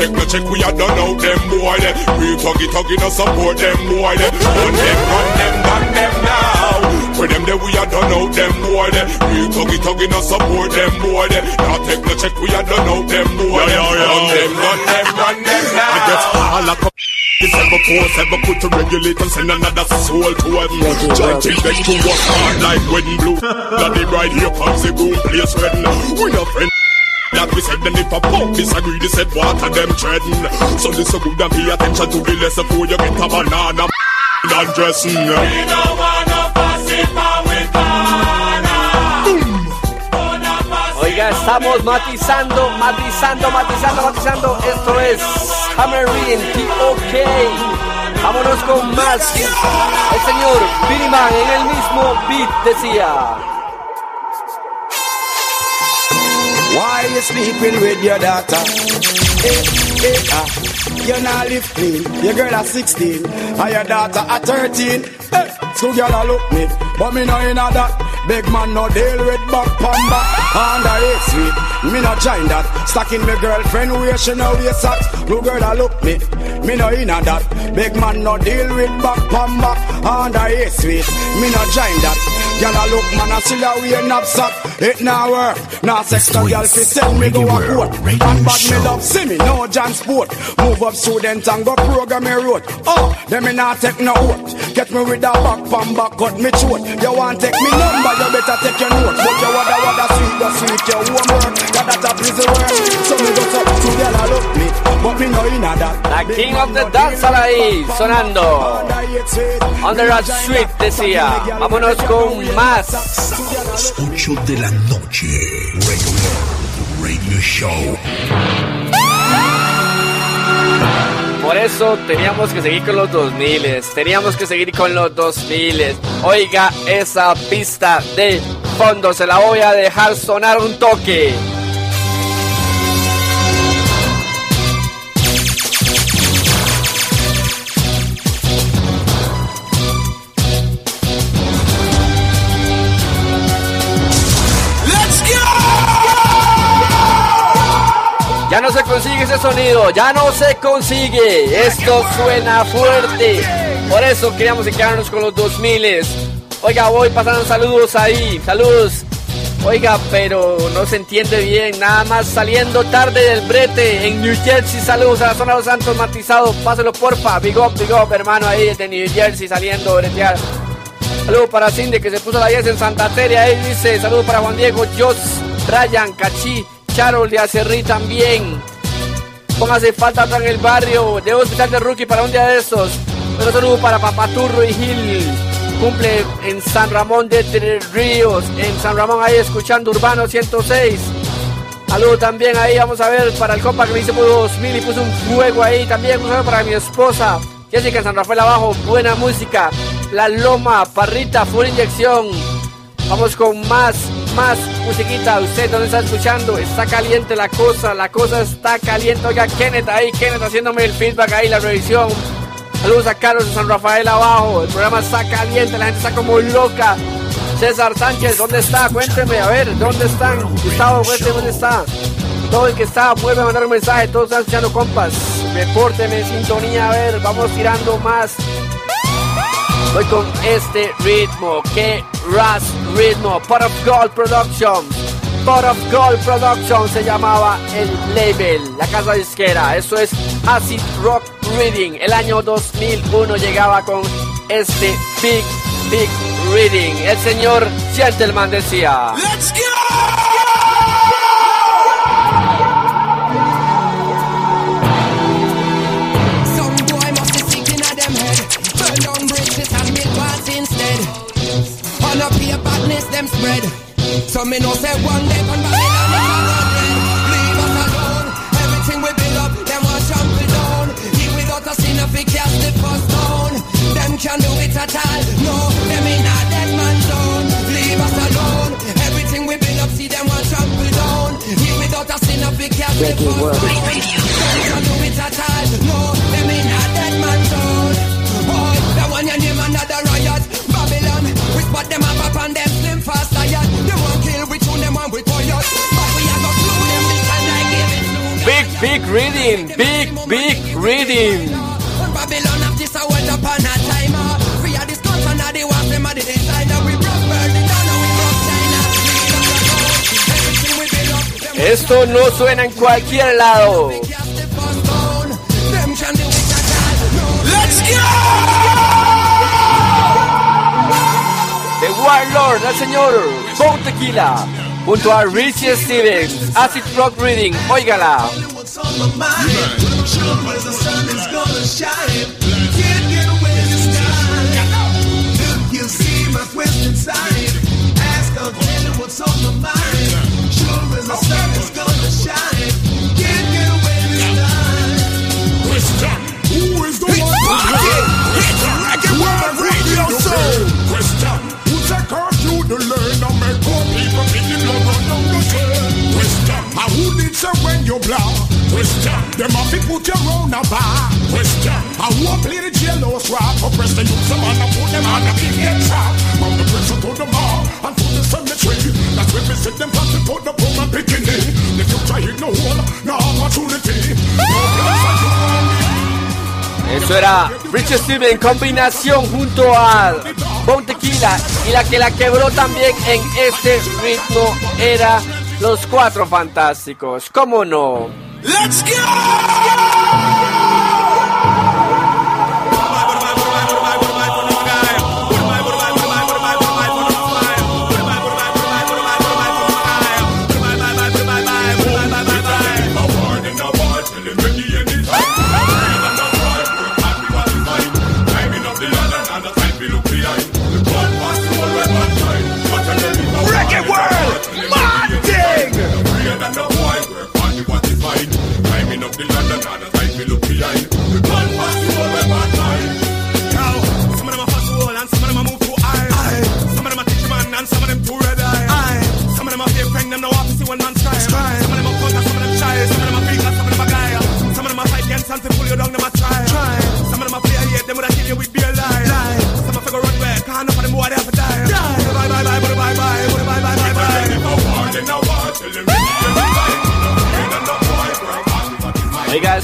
Take no check, we a done out them boy them. We tuggy tuggy no support them boy them. Run them, run them, run them now. For them there we a done out them boy them. We tuggy tuggy no support them boy them. Now take no check, we a done out them boy them. Run them, run them, run them now. I get all a. This ever force ever put to regulate and send another soul to heaven. Try till them to work hard like wedding blue. Bloody right here comes the boom place wedding. Uh, we no friend. That we said then if a punk disagree, they said water them treading. So this so good and pay attention to the lesson before you get a banana and dressing. We don't want no
Oiga, estamos matizando, matizando, matizando, matizando. Esto es Hammer Reading T.O.K. Vámonos con más. El señor Billy Man en el mismo beat decía.
Why you sleeping with your daughter? Hey, hey. You not live clean. Your girl at 16, and your daughter at 13. Hey, so girl a look me, but me no inna that. Big man no deal with back pamba. Under eight sweet, me no join that. Stacking me girlfriend where she no wear socks. No girl a look me, me no inna that. Big man no deal with back pamba. Under eight sweet, me no join that. Girl a look man a still a wear knapsack. It now work, now sex no girl fi send me go a court. And bad me love see me no John sport. Move up student and go program me road. Oh, them me not take no oath. Get me with a back pan back cut me throat. You want take me number, you better take your note. But you wada wada sweet, go sweet your homework. Got that a prison work. So me go so to girl a look me, but me no inna that.
La King of the Dancehall ahí, sonando. Under a Street decía. Vámonos con más.
Las 8 de la noche. Radio, Radio Show.
Por eso teníamos que seguir con los 2000, teníamos que seguir con los 2000. Oiga esa pista de fondo, se la voy a dejar sonar un toque. Ya no se consigue ese sonido, ya no se consigue. Esto suena fuerte. Por eso queríamos quedarnos con los 2000. Oiga, voy pasando saludos ahí, saludos. Oiga, pero no se entiende bien. Nada más saliendo tarde del brete en New Jersey. Saludos a la zona de los Santos Matizado. Páselo porfa. Big up, big up, hermano, ahí desde New Jersey saliendo a bretear. Saludos para Cindy que se puso la 10 en Santa Teria. Ahí dice, saludos para Juan Diego, Jos, Ryan, Cachi, Charol de Acerrí también. Póngase falta en el barrio. De hospital de rookie para un día de estos. Otro saludo para Papaturro y Gil. Cumple en San Ramón de Tres Ríos. En San Ramón ahí escuchando Urbano 106. Saludo también ahí, vamos a ver para el compa que me hizo por 2000 y puso un fuego ahí. También un saludo para mi esposa. Jessica en San Rafael abajo, buena música. La Loma, Parrita, full inyección. Vamos con más, más musiquita. ¿Usted dónde está escuchando? Está caliente la cosa, la cosa está caliente. Oiga, Kenneth ahí, Kenneth haciéndome el feedback ahí, la revisión. Saludos a Carlos de San Rafael abajo. El programa está caliente, la gente está como loca. César Sánchez, ¿dónde está? Cuénteme, a ver, ¿dónde están? Gustavo, cuénteme, ¿dónde está? Todo el que está, vuelve mandar un mensaje, todos están escuchando compas. Repórteme sintonía, a ver, vamos tirando más. Voy con este ritmo, que Ras Ritmo, Pot of Gold Productions. Pot of Gold Productions se llamaba el label, la casa disquera. Eso es Acid Rock Reading. El año 2001 llegaba con este Big, Big Reading. El señor Gentleman decía.
Let's go!
Up here badness them spread. So me know say one day on Babylon is a dead. Leave us alone. Everything we build up, them want trample down. He without sin if he cast the first stone. Them can do it at all. No, them in a dead man zone. Leave us alone. Everything we build up, see them want trample down. He without sin if he cast the first stone. Them can do it at all. No, them up up and them slim fast tired. Them want kill, we tune them on with quiet. But we are gonna slew them this time like give it
Big, big reading, big, big reading.
on Babylon of this a one upon a time. this country, now they want them, and the designer. We broke Berlin, now broke China.
Esto no suena en cualquier lado. The Warlord, el señor Bon Tequila, junto a Richie Stevens, Acid Rock Reading, óigala.
What's on my mind? Sure as the sun is gonna shine. Can't get away this time. Look, you see my twisted side. Ask, I'll tell you what's on my mind. Sure as the sun is gonna shine.
To learn and make poor people in the blood run down the trail? Question, and who did say when you blow? Question, them have to put you round a bar. And who a play the jealous rap? Oppress the youth, some and put them on a big head trap. From the pressure to the bar and to the cemetery. That's where we sit them the put the poor and picking it. The future ain't no hole, no opportunity. No plans for you.
Eso era Richie Stevens en combinación junto a Bon Tequila. Y la que la quebró también en este ritmo era Los Cuatro Fantásticos. ¿Cómo no?
Let's go!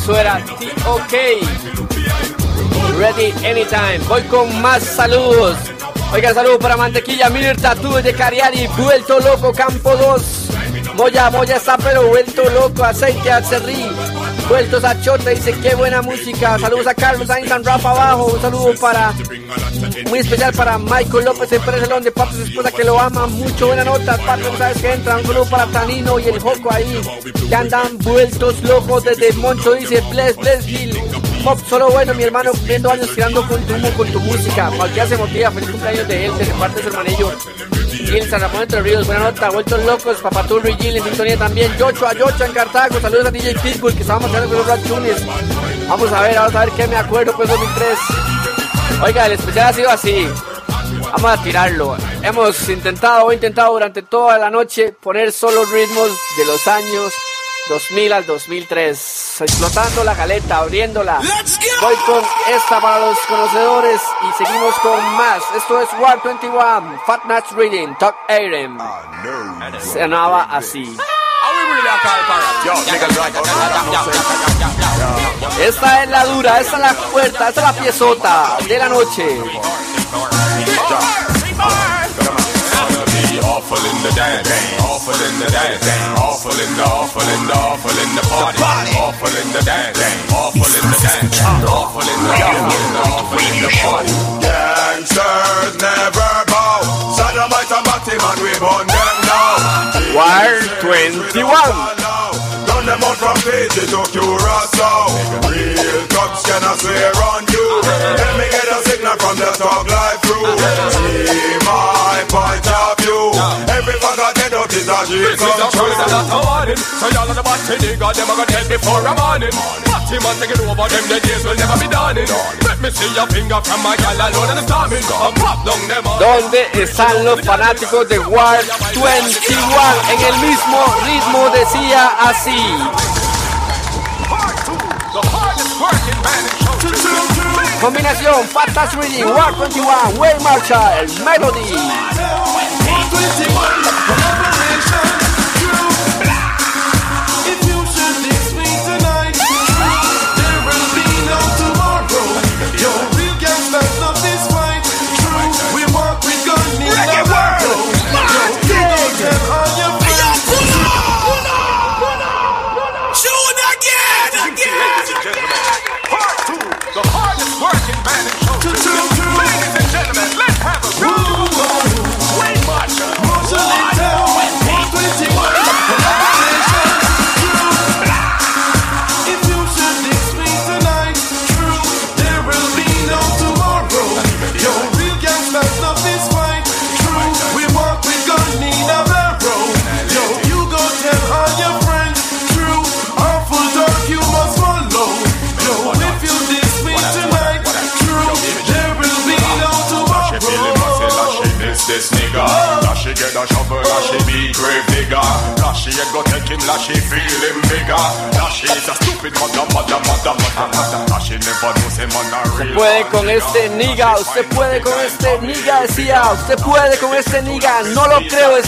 Eso era T-OK. Ready anytime. Voy con más saludos. Oiga, saludos para Mantequilla, Miller Tattoo de Cariari, Vuelto Loco, Campo 2. Moya, Moya está pero vuelto loco, aceite, acerrí. Vueltos a Chota dice qué buena música. Saludos a Carlos Sainz, Rafa abajo. Un saludo para muy especial para Michael López en Pérez de parte de su esposa que lo ama mucho. Buena nota, Pato, sabes que entra. Un saludo para Tanino y el Joco ahí. Que andan vueltos locos desde Moncho. Dice Bless, Bless Gil. Pop, solo bueno, mi hermano cumpliendo años tirando con tu con tu música. Cualquiera se motiva. Feliz cumpleaños de él, de parte de su hermanillo. Gil San Ramón entre Ríos, buena nota, vueltos locos, Papaturro y Gil en sintonía también, Yocho a Yocho en Cartago, saludos a DJ Pitbull que estábamos hablando con los Rat Tunes. Vamos a ver, vamos a ver qué me acuerdo pues 2003. Oiga, el especial ha sido así. Vamos a tirarlo. Hemos intentado, he intentado durante toda la noche poner solo ritmos de los años 2000 al 2003. Explotando la galeta, abriéndola. Voy con esta para los conocedores y seguimos con más. Esto es War 21, Fat Nuts Reading, Talk Aiden. Se llamaba así. Esta es la dura, esta es la fuerte, esta es la piezota de la noche.
Awful in the dance, awful in the dance, awful in the awful in the awful in the party, awful in the dance, awful in the dance, awful in the awful in the awful in the party.
Gangsters never bow. Sodomite and Batman, we burn them now.
War 21.
Run them out from Fiji to Curacao. Real cops cannot swear on you. Let me get a signal from the talk life crew. See my point of view. Every fucker dead out is a dream come true.
So y'all on the body nigga, them a go dead before a morning. Party man taking over them, the days will never be dawning. Let me see your finger from my gal alone and the storming. And pop down them all.
¿Dónde están los fanáticos de War 21? En el mismo ritmo decía así. Combinación Patas Reading, War 21, Way Marshall, Melody.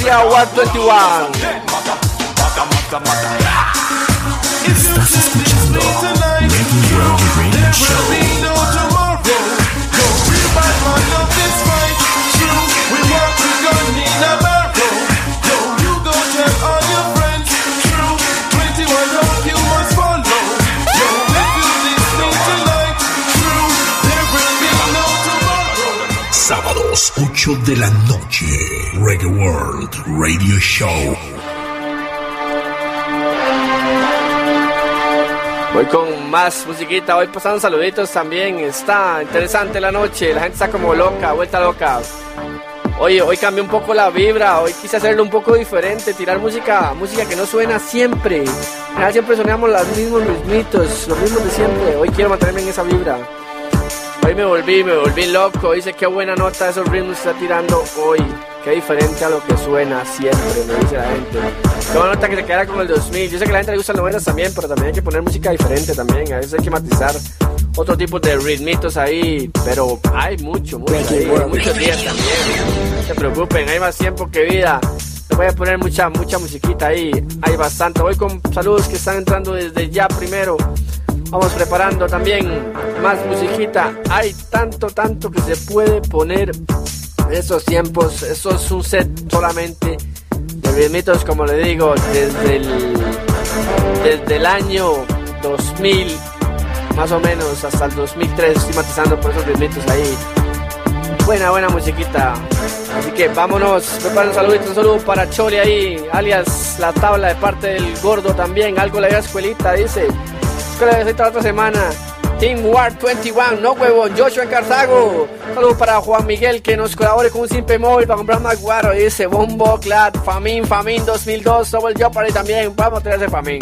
Media 121. Show.
Voy con más musiquita, voy pasando saluditos también. Está interesante la noche, la gente está como loca, vuelta loca. Oye, hoy cambié un poco la vibra, hoy quise hacerlo un poco diferente, tirar música, música que no suena siempre. Siempre sonamos los mismos ritmitos, los mismos de siempre. Hoy quiero mantenerme en esa vibra. Hoy me volví, me volví loco. Dice qué buena nota esos ritmos está tirando hoy. Qué diferente a lo que suena siempre, me dice la gente. Buena nota que se quedara como el 2000. Yo sé que a la gente le gustan los buenos también, pero también hay que poner música diferente también. A veces hay que matizar otro tipo de ritmitos ahí. Pero hay mucho, mucho ahí, muchos días también. No se preocupen, hay más tiempo que vida. Le voy a poner mucha, mucha musiquita ahí. Hay bastante. Voy con saludos que están entrando desde ya primero. Vamos preparando también más musiquita. Hay tanto, tanto que se puede poner en esos tiempos. Eso es un set solamente de ritmitos, como le digo, desde el, desde el año 2000, más o menos, hasta el 2003, estoy matizando por esos ritmitos ahí. Buena, buena musiquita. Así que vámonos, prepara un saludito, un saludo para Choli ahí, alias la tabla de parte del gordo también, algo la escuelita, dice. Escuela de la otra semana. Team War 21, no huevón, Joshua en Cartago. Saludos para Juan Miguel que nos colabore con un simple móvil para comprar más guaro. Dice Bombo, Clad, Famin, Famin 2002, Double Jeopardy también. Vamos a tener ese Famin.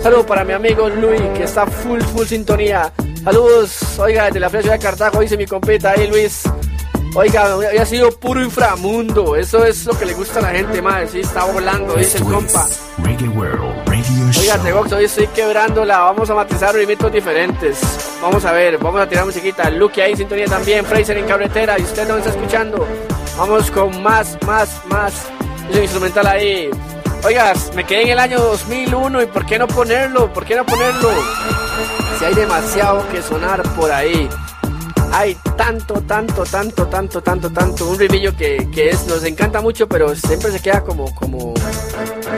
Saludos para mi amigo Luis que está full, full sintonía. Saludos, oiga, desde la ciudad de Cartago, dice mi compita ahí, Luis. Oiga, ha sido puro inframundo. Eso es lo que le gusta a la gente, más. Sí, está volando, dice el compa.
Reggae World
Oiga. Tegox, hoy estoy quebrándola. Vamos a matizar ritmitos diferentes. Vamos a ver, vamos a tirar musiquita. Luke ahí, sintonía también. Fraser en carretera. Y usted no está escuchando. Vamos con más, más, más. Ese instrumental ahí. Oiga, me quedé en el año 2001. ¿Y por qué no ponerlo? ¿Por qué no ponerlo? Si hay demasiado que sonar por ahí. Hay tanto, tanto, tanto, tanto, tanto, tanto. Un ritmillo que, que es, nos encanta mucho, pero siempre se queda como, como,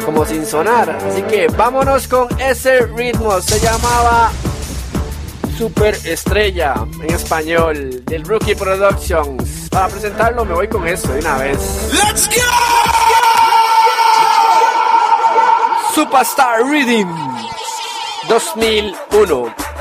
como sin sonar. Así que vámonos con ese ritmo. Se llamaba Super Estrella en español del Rookie Productions. Para presentarlo me voy con eso de una vez.
Let's go!
Superstar Reading 2001.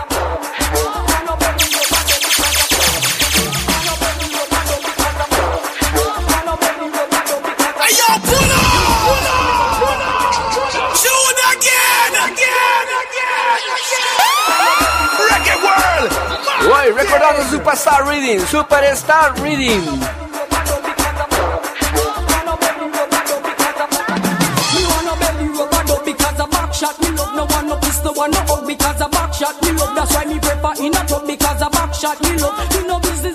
Hoy recordando Superstar Reading, Superstar Reading.
A a shot. Me love no one no no one no hug because a back shot. Me love that's why me prefer in a tub because a back shot. Me love me no business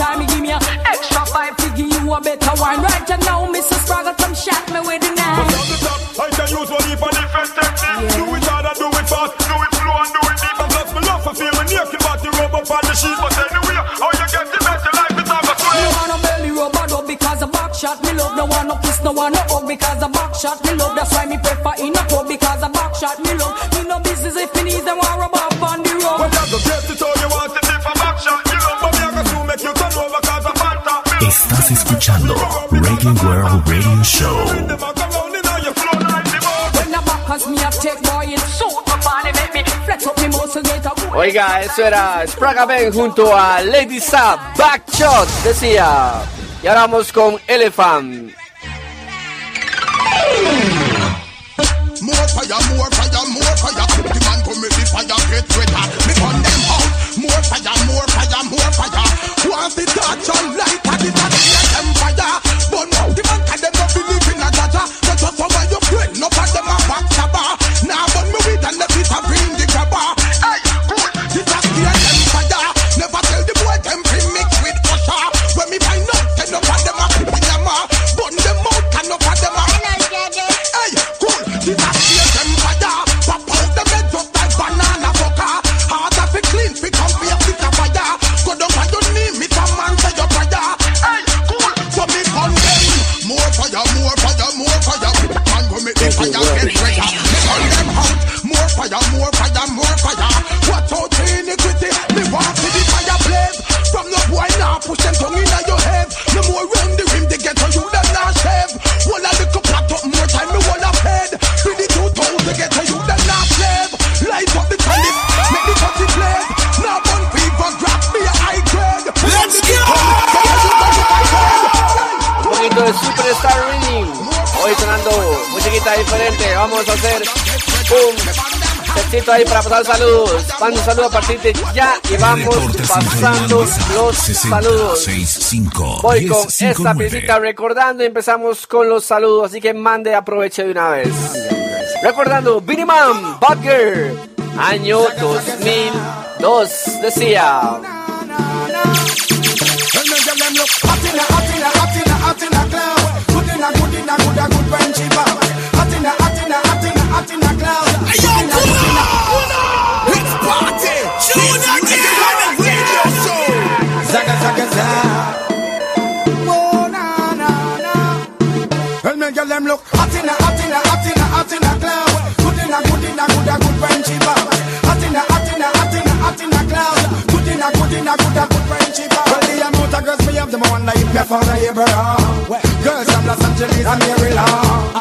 time me give me a extra five to give you a better wine right and now Mr. Spraggle come shot me with the knife But the top,
I can use one heap of different techniques. Do it hard and do it fast, do it slow and do it deep. And plus me love to feel me naked body rub up on the sheet. But anyway, how you get the better life is have a
Me
sweat.
wanna belly rub a dub because a back shot me love no one no kiss no one no hug because a back shot me love that's why me prefer in a club because a back shot me love me no business if me needs them want
Oiga, eso era Spraga Ben junto a Lady Sab, Backshot, decía. Y ahora vamos con Elephant. Setcito ahí para pasar saludos. Mando un saludo a partir de ya y vamos pasando los saludos. Voy con esta piecita recordando y empezamos con los saludos. Así que mande, aproveche de una vez. Recordando, Billy Man, Butger, año 2002, decía.
Tell me girl them look hot in a hot in a hot in a hot in a club. Good in a good in a good a good when she back. Hot in a hot in a hot in a hot
hot in a cloud. Hey, yo, pull up! It's party! Junior Radio Show! Zaga, zaga, zaga. Oh, na, na, na. Well, me girl them look hot in a, hot in a, hot in a, hot in a cloud. Good in a, good in a, good a, good friendship. Hot in a, hot in a, hot in a, hot in a cloud. Good in a, good in a, good a, good friendship. Well, the amount of girls me have, them I wonder if me father Abraham. Girls from Los Angeles and Maryland.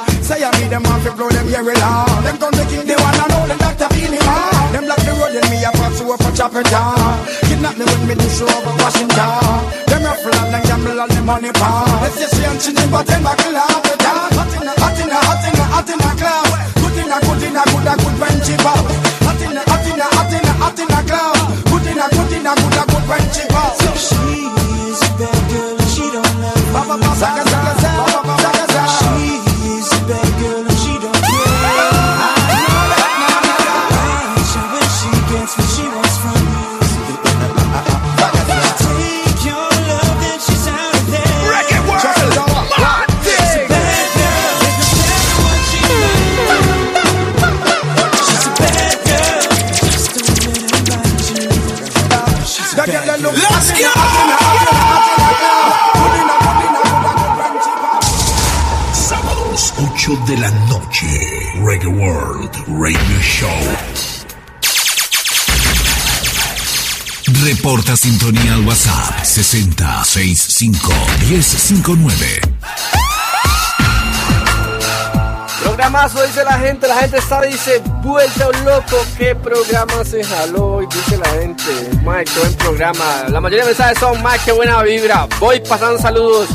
Them off to blow them Maryland. Them come to king, they wanna know them Dr. Beanie Man. Them block the road and me a pass up for chopper down. Kidnap me with me to show over Washington. Them ruffle and gamble all the money pound. Let's just see and chin but them back of down. Hot in a, hot in a, hot in a, hot in a cloud. Good in a, good in a, good a, good friendship out. Hot
Reggae World Radio Show. Reporta sintonía al WhatsApp 6065 1059.
Programazo, dice la gente. La gente está, dice, vuelta loco. ¿Qué programa se jaló? Y dice la gente, Mike, qué buen programa. La mayoría de mensajes son, Mike, qué buena vibra. Voy pasando saludos.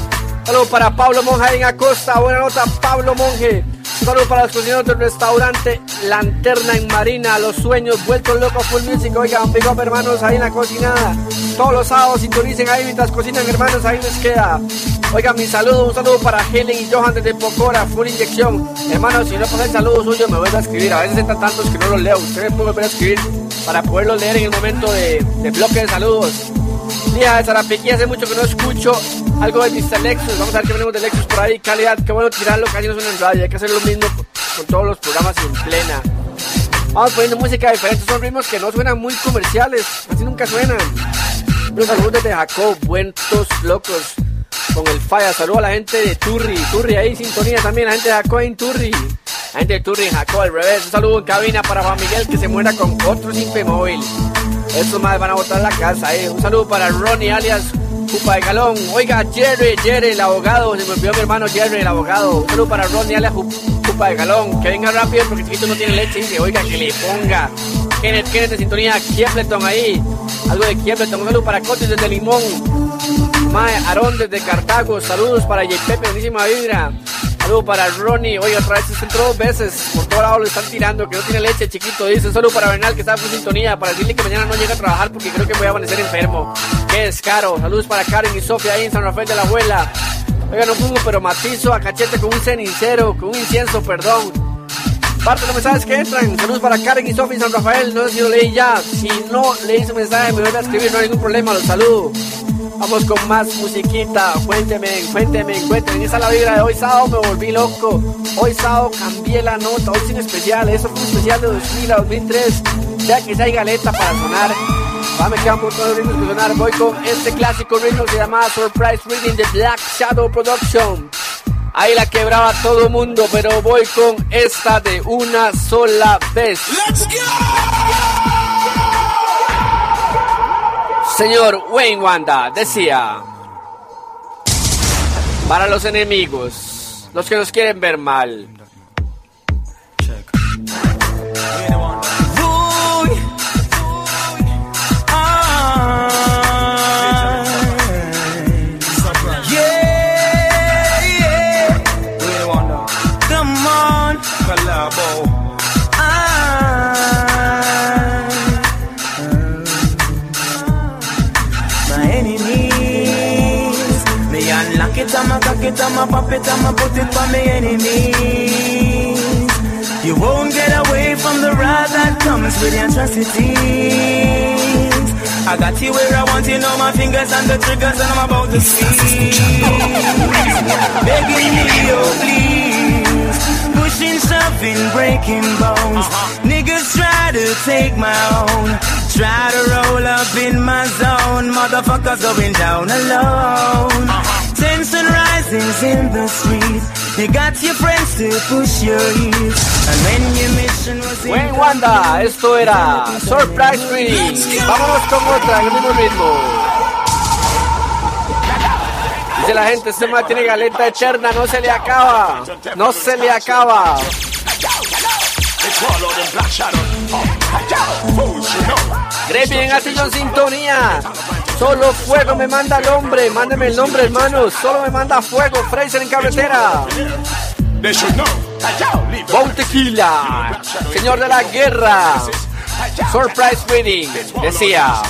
Saludos para Pablo Monge en Acosta. Buena nota, Pablo Monge. Un saludo para los cocineros del restaurante Lanterna en Marina. Los sueños, vueltos locos, full music. Oigan, big up, hermanos, ahí en la cocinada. Todos los sábados sintonicen ahí mientras cocinan, hermanos. Ahí les queda. Oigan, mi saludo, un saludo para Helen y Johan desde Pocora, full inyección. Hermanos, si no pasa el saludo suyo, me vuelve a escribir. A veces entran tantos que no los leo. Ustedes pueden volver a escribir para poderlos leer en el momento de, bloque de saludos. Mira, de Zarapiquí hace mucho que no escucho algo de Mr. Lexus. Vamos a ver qué venimos de Lexus por ahí. Calidad, qué bueno tirarlo, casi no suena en radio. Hay que hacer lo mismo con, todos los programas en plena. Vamos poniendo música diferente. Son ritmos que no suenan muy comerciales. Así nunca suenan. Unos saludos desde Jacob, buenos locos. Con el falla. Saludos a la gente de Turri. Turri ahí, sintonía también. La gente de Jacob en Turri. La gente de Turri Jacob al revés. Un saludo en cabina para Juan Miguel que se muera con otro simple móvil. Estos más van a botar la casa, eh. Un saludo para Ronnie alias Cupa de Galón. Oiga, Jerry, Jerry, el abogado. Se me olvidó mi hermano Jerry, el abogado. Saludo para Ronnie Ju- Cupa de Galón. Que venga rápido porque chiquito no tiene leche. Dice, oiga, que le ponga. Kenneth, Kenneth de sintonía. Kiepleton ahí. Algo de Kiepleton. Un saludo para Cotis desde Limón. Mae, Aarón desde Cartago. Saludos para J. Pepe, buenísima vibra. Saludos para Ronnie. Oye, otra vez se entró dos veces. Por todo lado lo están tirando. Que no tiene leche, chiquito. Dice. Saludos para Bernal, que está en sintonía. Para decirle que mañana no llega a trabajar porque creo que voy a amanecer enfermo. Qué descaro. Saludos para Karen y Sofía ahí en San Rafael de la Abuela. Oiga, no fumo, pero matizo a cachete con un cenicero, con un incienso, perdón. Parte de los mensajes que entran. Saludos para Karen y Sofía en San Rafael. No sé si lo leí ya. Si no leí su mensaje, me vuelve a escribir. No hay ningún problema. Los saludo. Vamos con más musiquita. Cuénteme, cuénteme, cuénteme. Esa es la vibra de hoy sábado. Me volví loco. Hoy sábado cambié la nota. Hoy sin especial. Eso fue un especial de 2000 a 2003. Ya que ya hay galeta para sonar. Va, me quedan un montón de ritmos que sonar. Voy con este clásico ritmo que se llama Surprise Reading de Black Shadow Production. Ahí la quebraba todo mundo, pero voy con esta de una sola vez. Señor Wayne Wanda decía, para los enemigos, los que nos quieren ver mal.
It, I'ma pop it, I'ma put it for my enemies. You won't get away from the wrath that comes with the atrocities. I got you where I want you, know my fingers and the triggers, and I'm about to speak. Begging me, oh please. Pushing, shoving, breaking bones. Niggas try to take my own. Try to roll up in my zone. Motherfuckers going down alone. Tension rising in the streets. You got your friends to push your. And when your mission was
Wanda, esto era Surprise Reading. Vámonos con otra en el mismo ritmo. Dice la gente, este man tiene galeta eterna, no se le acaba. No se le acaba. Grevy en Atillo en sintonía. Solo fuego me manda el hombre. Mándeme el nombre, hermanos. Solo me manda fuego. Fraser en carretera. Bon Tequila. Señor de la guerra. Surprise reading. Decía.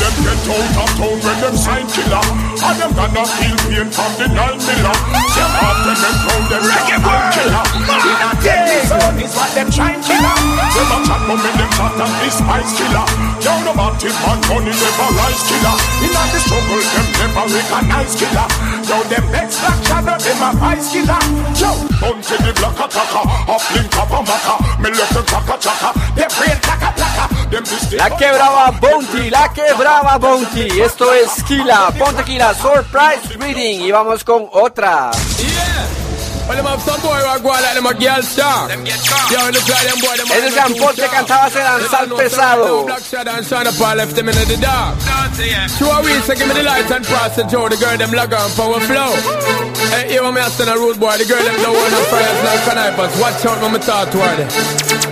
Them get out of town when them sign killer. And them gonna feel pain from the nine miller. Them heart when them crown them reggae born killer. In a zone is what them trying killer. Them a chat but when them chat and this spice killer. Yo, no matter man money never rise killer. In a the struggle them never recognize killer. Yo, them next black shadow them a vice killer. Yo, bounce to the black attacker. Up link up a maca. Me left them chaka chaka. Them brain plaka plaka. Them this
La quebraba Bounty, la quebraba Bounty. Esto es Kila, Ponte Kila, Surprise Reading. Y vamos con otra.
Well, them have some boy who go out like them a girl star. Yeah, when they try them boy, them
Es el Gampot que cantaba ese danzal pesado.
Black Shadow and Shine Paul left them in the dark. Two a week, so give me the lights and pass the Joe. The girl them log on power flow. Hey, here me a stand a rude boy. The girl them low on the fires like connivers. Watch out when me talk to her.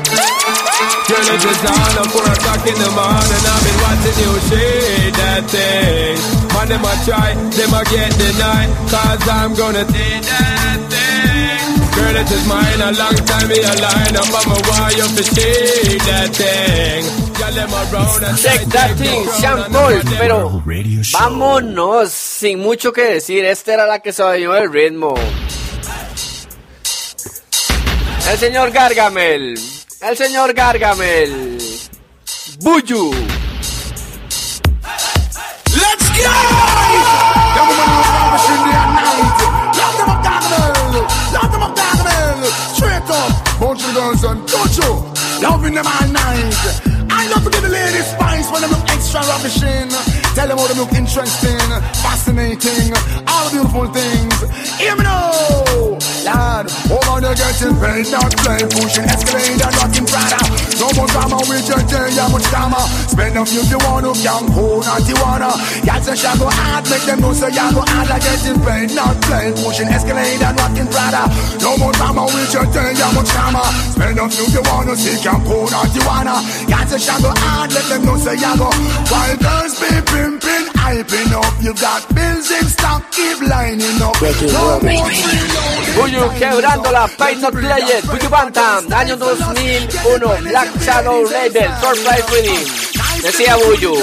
Girl, it is on at 4 o'clock in the morning. I've been watching you shade that thing. Man, them a try, them a get denied. Cause I'm gonna take that thing. Girl, it is mine a long time me a line up. I'm a wire for shade that thing. Girl, them around and
Check that thing, Sean Paul. Pero vámonos, sin mucho que decir. Esta era la que se bañó el ritmo. El señor Gargamel. El señor Gargamel. Buyu.
Let's go! Young woman who in the night. Love them them. Straight up. Bunch of girls and you. Loving them all night. I love to give the ladies spice when they look extra ravishing. Tell them how they look interesting, fascinating, all the beautiful things. Hear me now, lad. Over there getting paid, not play, pushing escalade and rocking Prada. No more drama with your day, yeah, much drama. Spend a few you want to young, who not you wanna. Y'all say shall go hard, make them know so y'all go hard like getting paid, not play, pushing escalade and rocking Prada. No more drama with your day, yeah, much drama. Spend a few you wanna see, young, who not you wanna. Y'all say shall go hard, let them know so y'all go. While girls be pimping, hyping up, you got bills in stock, keep lining up. No more
Buyu quebrando la Fight Not Player. Buyu Bantam, año 2001. Black Shadow Label, Surprise Reading. Decía Buyu.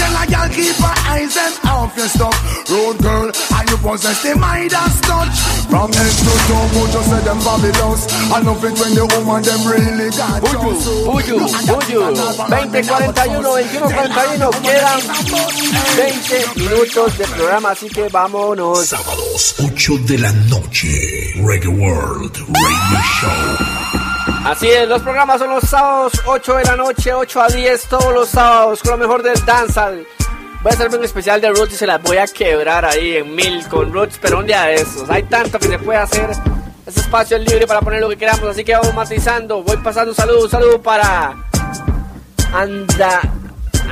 Bag it up. Tell a girl keep her eyes and off your stuff. Road girl, and you possess the Midas touch. From head to toe, Buju say them fabulous. I love it when the woman them really got
Buyu, Buyu, Buyu. 20, 41, 21, 41. Quedan 20 minutos de programa, así que vámonos.
Sábados, 8 de la noche. Reggae World Radio Show.
Así es, los programas son los sábados, 8 de la noche, 8 a 10, todos los sábados, con lo mejor del dancehall. Voy a hacerme un especial de Roots y se las voy a quebrar ahí en mil con Roots, pero un día de esos. Hay tanto que se puede hacer. Este espacio es libre para poner lo que queramos, así que vamos matizando. Voy pasando un saludo, un saludo para Anda,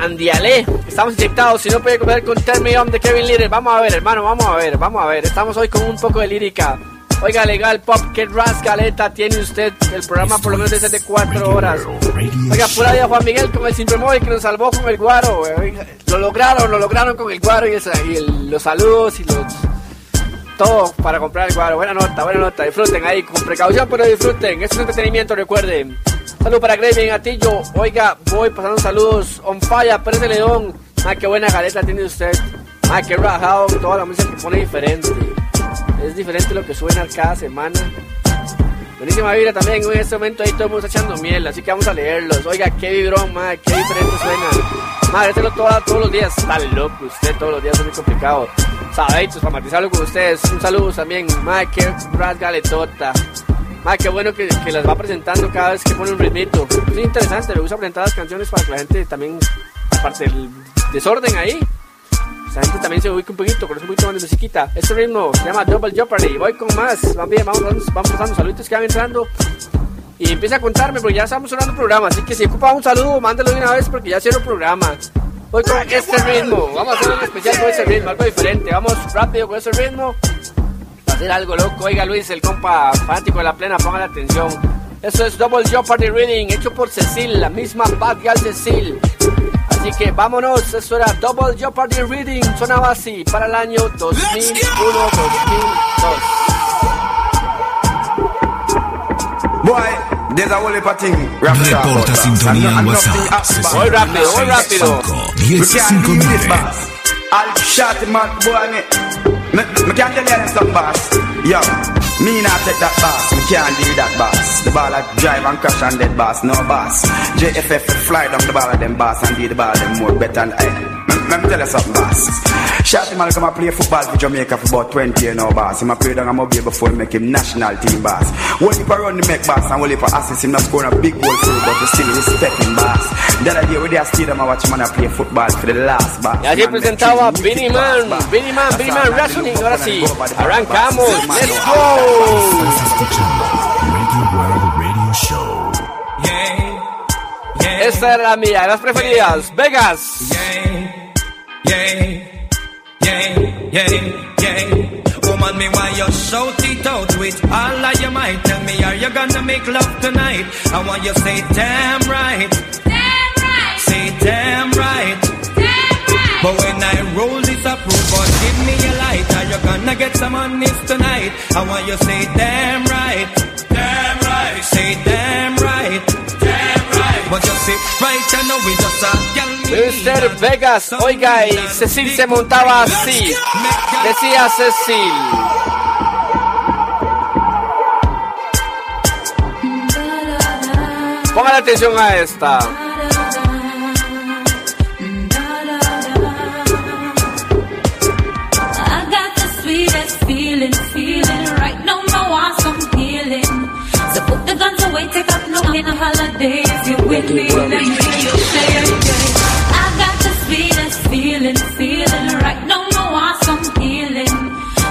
Andiale. Estamos inyectados, si no puede comer con Tell Me On de Kevin Little. Vamos a ver, hermano, vamos a ver, vamos a ver. Estamos hoy con un poco de lírica. Oiga, legal pop, qué rascaleta tiene usted. El programa por lo menos desde de 4 horas. Oiga, pura vida Juan Miguel con el simple móvil que nos salvó con el guaro. oiga. lo lograron, lo lograron con el guaro y, el- y el- los saludos y los todo para comprar el guaro. Buena nota, buena nota. Disfruten ahí con precaución, pero disfruten. Es entretenimiento, recuerden. Salud para Grey en Atillo. Oiga, voy pasando saludos. On fire, Pérez de León. Ah, qué buena galeta tiene usted. Ah, qué rajado. Toda la música que pone diferente. Es diferente lo que suena cada semana. Buenísima vibra también. En este momento ahí todo el mundo está echando miel. Así que vamos a leerlos. Oiga, qué vibrón, ma, qué diferente suena. Madre, hacerlo todo- todos los días. Está loco usted, todos los días es muy complicado. Sabaditos, para matizarlo con ustedes. Un saludo también. Madre, qué ras galetota. Madre, qué bueno que, que las va presentando cada vez que pone un ritmito. Es interesante, me gusta presentar las canciones para que la gente también, aparte del desorden ahí, la gente también se ubica un poquito, conoce un poquito más de musiquita. Este ritmo se llama Double Jeopardy. Voy con más. Vamos bien, vamos, vamos, vamos pasando saluditos que van entrando. Y empieza a contarme, porque ya estamos sonando programa. Así que si ocupa un saludo, mándelo de una vez porque ya cierro programa. Voy con este ritmo. Vamos a hacer un especial con ese ritmo, algo diferente. Vamos rápido con ese ritmo. Va a hacer algo loco. Oiga, Luis, el compa fanático de la plena, ponga la atención. Eso es Double Jeopardy Reading, hecho por Cecil, la misma Bad Girl Cecil. Así que vámonos, eso era Double Jeopardy Reading, sonaba así para el año 2001-2002.
Boy, there's a whole heap of thing. Rap star about
Reporta sintonía
no-
WhatsApp.
Voy rápido, voy rápido.
10
We can't do this,
59.
boss. I'll shot him out, boy, me. Me, me can't tell you something, boss. Yo, me not take that boss. Me can't do that, boss. The ball I drive and crash and dead, boss. No, boss. JFF fly down the ball of them, boss, and do the ball them more better than I. Let me tell you something, boss. Shotty man come and play football for Jamaica for about 20 years now, boss. Him a play down a mobile before he make him national team, boss. One if I run the make, boss, and one if I assist him not scoring a big goal for you, but we still respect him, boss. The other day with their stadium, I watch him and I play football for the last, boss.
Y así presentaba Vinny Man, Vinny Man, Vinny Man Wrestling. Ahora sí, arrancamos. Let's go.
Reggae World Radio Show.
Esta era la mía, las preferidas. Vegas.
yeah, yeah, yeah. Yeah, yeah. Woman, me why you shout it out with all of your might. Tell me, are you gonna make love tonight? I want you say, damn right. Damn right. Say, damn right. Damn right. But when I roll this approval, give me a light. Are you gonna get some on this tonight? I want you say, damn right. Damn right. Say, damn right. Damn right. But you sit right, you know we just a girl.
Mr. Vegas, oiga, y Cecil se montaba así. Decía Cecil. Pongan atención a esta.
I got the sweetest feeling, feeling right now. I want some healing. So put the guns away, take up no in a holiday. If you with me, let me you feeling, feeling right now. Want some healing.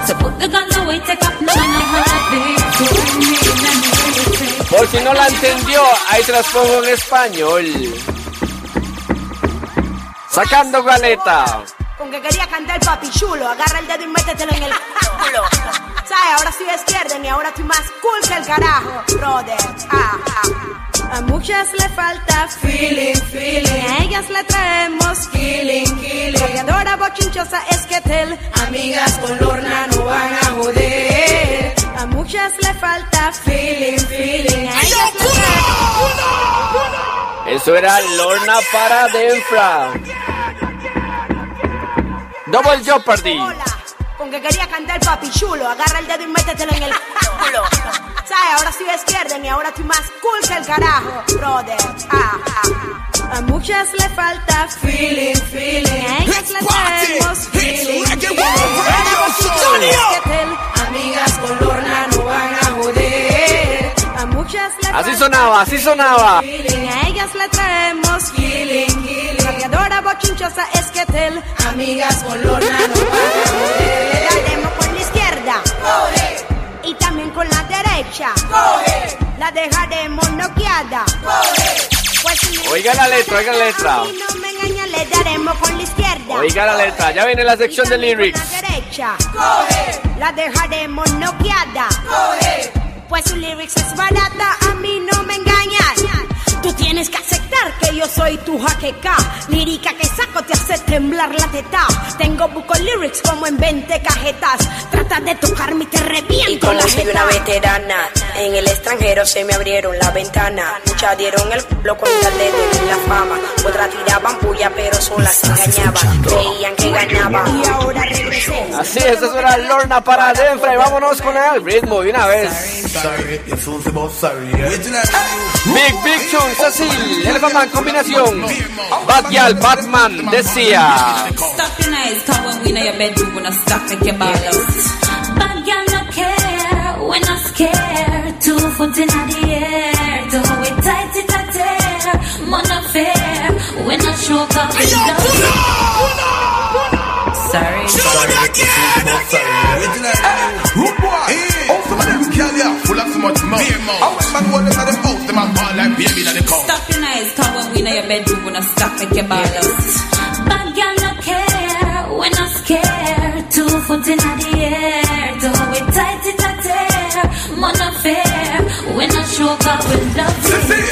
So put the guns away, take up no.
Por si no la entendió, ahí se las pongo en español. Sacando galeta.
Con que quería cantar papi chulo, agarra el dedo y métetelo en el culo. ¿Sabes? Ahora sí despierden y ahora estoy más cool que el carajo, brother. Ah, ah. A muchas le falta feeling, feeling. A ellas le traemos killing, killing. Rodeadora bochinchosa es que tel. Amigas con Lorna no van a joder. A muchas le falta feeling, feeling. A ellas le traemos.
Eso era Lorna para Denfra. Double Jeopardy.
Con que quería cantar papi chulo, agarra el dedo y métetelo en el culo. ¿Sabes? Ahora sí despierden y ahora estoy más cool que el carajo, brother. Ah, ah, ah. A muchas le falta feeling, feeling. A ellas le traemos feeling. feeling. Tel, Amigas con Lorna no van a joder. A muchas le
Así
falta
sonaba, así sonaba.
feeling. A ellas le traemos feeling, feeling. Rabiadora bochinchosa es que tel. Amigas con Lorna no van a joder. Le daremos con la izquierda. Y también con la derecha. La dejaremos noqueada. Pues si
Oiga la letra, oiga la letra.
si no me engaña, le daremos con la izquierda.
Oiga la letra, ya viene la sección de lyrics.
La derecha. La dejaremos noqueada. Pues su lyrics es barata, a mí no me engañan. Tienes que aceptar que yo soy tu jaqueca. Lírica que saco te hace temblar la teta. Tengo buco lyrics como en 20 cajetas. Trata de tocarme y te reviento
Y como
la
soy una veterana, en el extranjero se me abrieron la ventana. Muchas dieron el culo con tal de tener la fama. Otras tiraban puya, pero son las que engañaban. Creían que ganaban.
Y ahora regresé.
Así es, eso era Lorna para Denfra. Y vámonos con el ritmo de una vez. Big Big Brasil, en la combinación. Bad Batman, decía.
Stop your cause Gonna stop no care, we're not scared. Two foot in the air Don't we tight, it fair, we're not sure Sorry, sorry,
sorry girl yeah, full of much mouth. I ball like baby.
Stop your eyes, cause when we know your bed, you wanna stop like your ball out. Bad girl no care, when not scared. Two foot in the air, do it tight, it a tear. Affair, when not show up, we love it.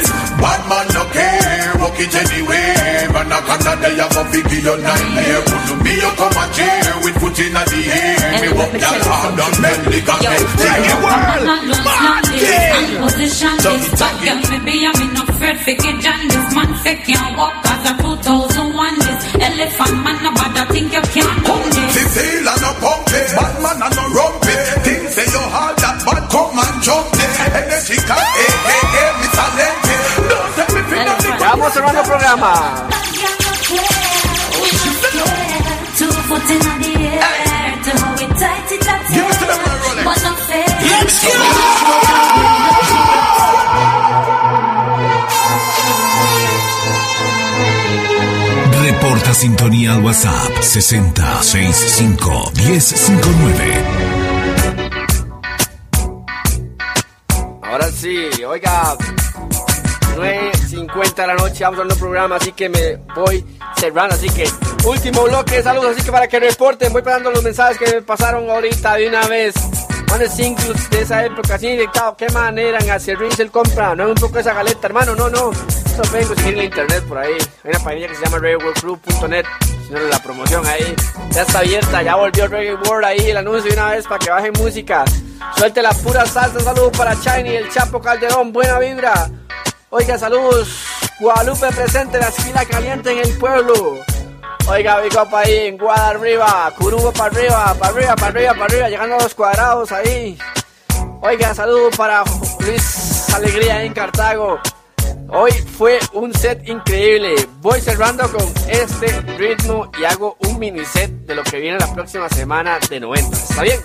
Man no walk it anywhere. Man a Canada, you have a figure your nightmare. Could me come a chair with foot in the air. Me walk that hard on them, lick up them. Take it world, Martin.
Position this fuck girl, maybe I'm in a afraid figure John this man fake can't walk as a 2001 this elephant man about I think you can't do this.
They feel and no pump it, bad man and no rump it. Things say you hard that bad come and jump it. Energy can,
But not fair. Let's
Reporta sintonía al WhatsApp 6065 1059.
Ahora sí, oiga, 9.50 de la noche, vamos a un programa, así que me voy cerrando, así que último bloque, saludos, así que para que reporten, voy pasando los mensajes que me pasaron ahorita de una vez. Manes singles de esa época, así dictado, qué manera en hacer el compra, no es un poco esa galeta, hermano, no, no, eso vengo seguir en internet por ahí, hay una página que se llama ReggaeWorldCrew.net, si no la promoción ahí, ya está abierta, ya volvió Reggae World ahí, el anuncio de una vez para que bajen música, suelte la pura salsa, saludos para Shiny, el Chapo Calderón, buena vibra, oiga, saludos, Guadalupe presente, la esquina caliente en el pueblo, Oiga, big up ahí en Guada arriba, Curubo para arriba, para arriba, para arriba, para arriba, llegando a los cuadrados ahí. Oiga, saludo para Luis Alegría en Cartago. Hoy fue un set increíble. Voy cerrando con este ritmo y hago un mini set de lo que viene la próxima semana de 90. ¿Está bien?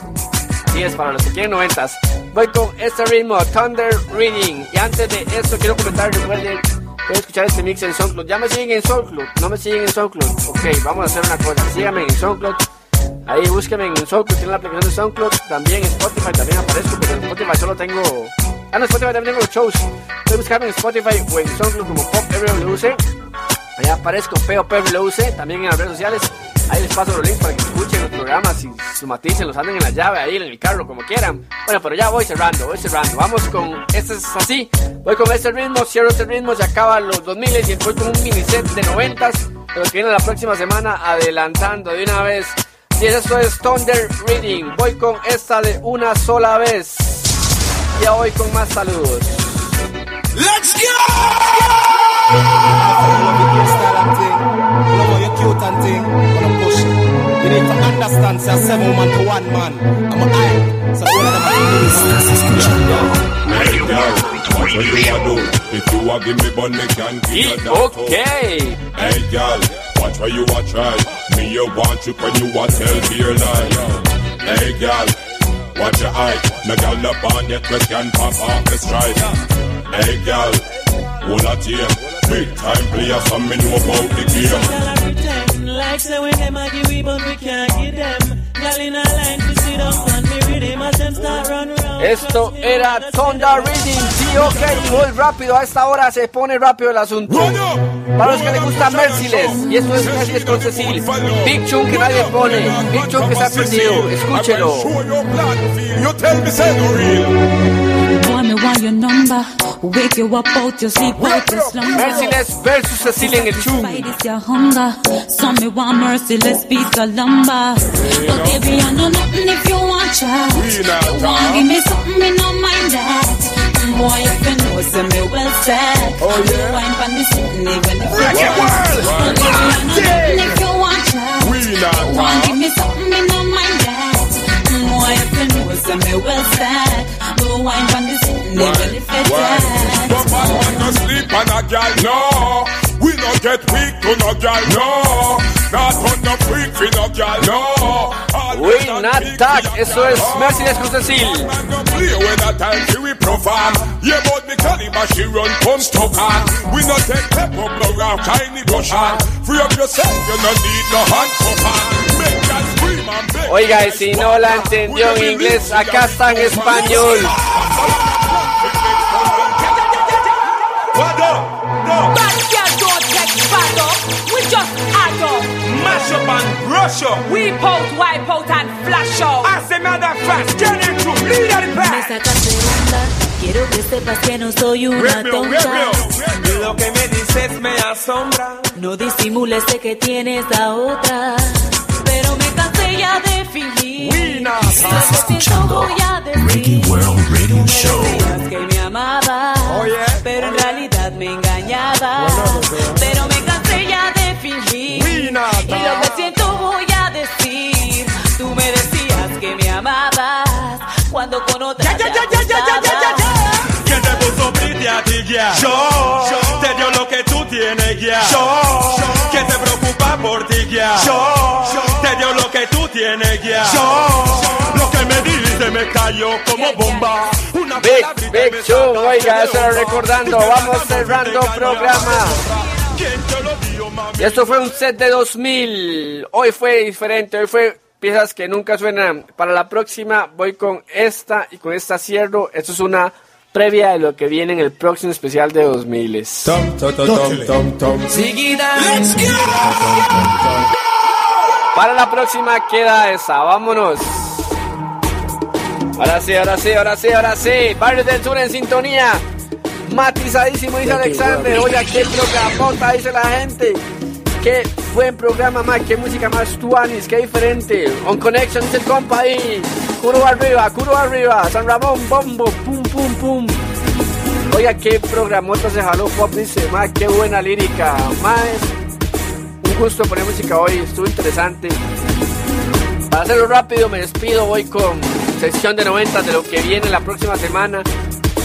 Así es, para los que quieren 90. Voy con este ritmo, Thunder Reading. Y antes de esto, quiero comentar, recuerden Pueden escuchar este mix en SoundCloud. Ya me siguen en SoundCloud. No me siguen en SoundCloud. Ok, vamos a hacer una cosa. Síganme en SoundCloud. Ahí búsquenme en SoundCloud. Tiene la aplicación de SoundCloud. También en Spotify. También aparezco. Pero en Spotify solo tengo. Ah, no, Spotify también tengo los shows. Pueden buscarme en Spotify o en SoundCloud como Pop. Ahí aparezco POPWC. También en las redes sociales. Ahí les paso los links para que escuchen los programas y su maticen, los anden en la llave, ahí en el carro, como quieran. Bueno, pero ya voy cerrando, voy cerrando. Vamos con, este es así, voy con este ritmo, cierro este ritmo, se acaban los 2000 y voy con un mini set de 90 pero que viene la próxima semana adelantando de una vez. Y eso es Thunder Reading. Voy con esta de una sola vez. Ya voy con más saludos.
Let's
cute You need to understand, say seven woman to one man. I'm a eye, so all of
a do? If you a give me bun, can give you that
okay.
Hey girl, watch where you a try. Me you want you when you a tell your lie. Hey girl, watch your eye. No girl up on yet we can pop off the stride. Hey girl, hold a tear. Big time player, some me know about the game.
Pretend like say when them a give we but we can't give them. Girl in a line to sit up and me rhythm as them start run round.
Esto era Thunder Reading, sí, ok, muy rápido, a esta hora se pone rápido el asunto. Para los que les gusta Merciless, y esto es Merciless con Cecil, Big Chunk que nadie pone, Big Chunk que está perdido, escúchelo.
You tell me say no real.
Me want your number. Wake you up out your sleep, out your slumber.
Merciless versus Cecil en el Chum.
Fight is your hunger. Some me want merciless piece of lumber. But baby, I know nothing if you want chat. You want give me something, me no mind that. Boy, if you know, say me well set. Oh, yeah. Wine pan the even if you want. But baby, I know nothing if you want chat. You want give me something, me no mind that. Boy, if you know, say me well set.
Go wine from the sitting there belly fat dance.
But man want to sleep on a gal, no. We no get weak to no gal, no. Not on the freak for no gal, no.
Uy, Natak, eso es Mercedes Cruz Cecil.
Play when a time she we perform. Yeah, but the caliber she run come stuck on. We no take pep up no round tiny rush on. Free up yourself, you no need no hand cup on. Make
Oiga, y si no la entendió en inglés, acá está en español.
Bad girl don't get bad up. We just add up.
Mash up and brush up.
We pout, wipe out and flash out.
I say matter fast, get into lead of the
Me
pack.
sacas de onda, quiero que sepas que no soy una tonta.
Lo que me dices me asombra.
No disimules de que tienes a otra, pero me cansé ya de fingir.
Estás escuchando Reggae World Radio Show.
que me amaba, pero en realidad me engañaba. Pero me cansé ya de fingir. Y lo que siento voy a decir. Tú me decías que me amabas cuando con otra te.
¿Quién te puso pretty a ti, ya? Yo. Te dio lo que tú tienes, ya. Yo. ¿Quién se preocupa por ti, ya? Yo. Te dio lo que tú tienes, ya. Yo. Lo que me dice me cayó como bomba. Una
Big, Big Show, oiga, eso era recordando. Vamos cerrando programa. Y esto fue un set de 2000. Hoy fue diferente, hoy fue piezas que nunca suenan. Para la próxima voy con esta y con esta cierro. Esto es una previa de lo que viene en el próximo especial de 2000.
Tom, tom, tom, tom, tom, tom.
Let's
Para la próxima queda esa, vámonos. Ahora sí, ahora sí, ahora sí, ahora sí. Barrio del Sur en sintonía. Matizadísimo, dice Alexander. Oye, qué programota, dice la gente. Qué buen programa, más, qué música más tuanis, qué diferente. On Connection dice el compa ahí. Curo arriba, curo arriba. San Ramón, bombo, pum, pum, pum. Oiga, qué programota se jaló pop, dice, más, qué buena lírica. Más, un gusto poner música hoy, estuvo interesante. Para hacerlo rápido, me despido. Voy con sección de 90 de lo que viene la próxima semana.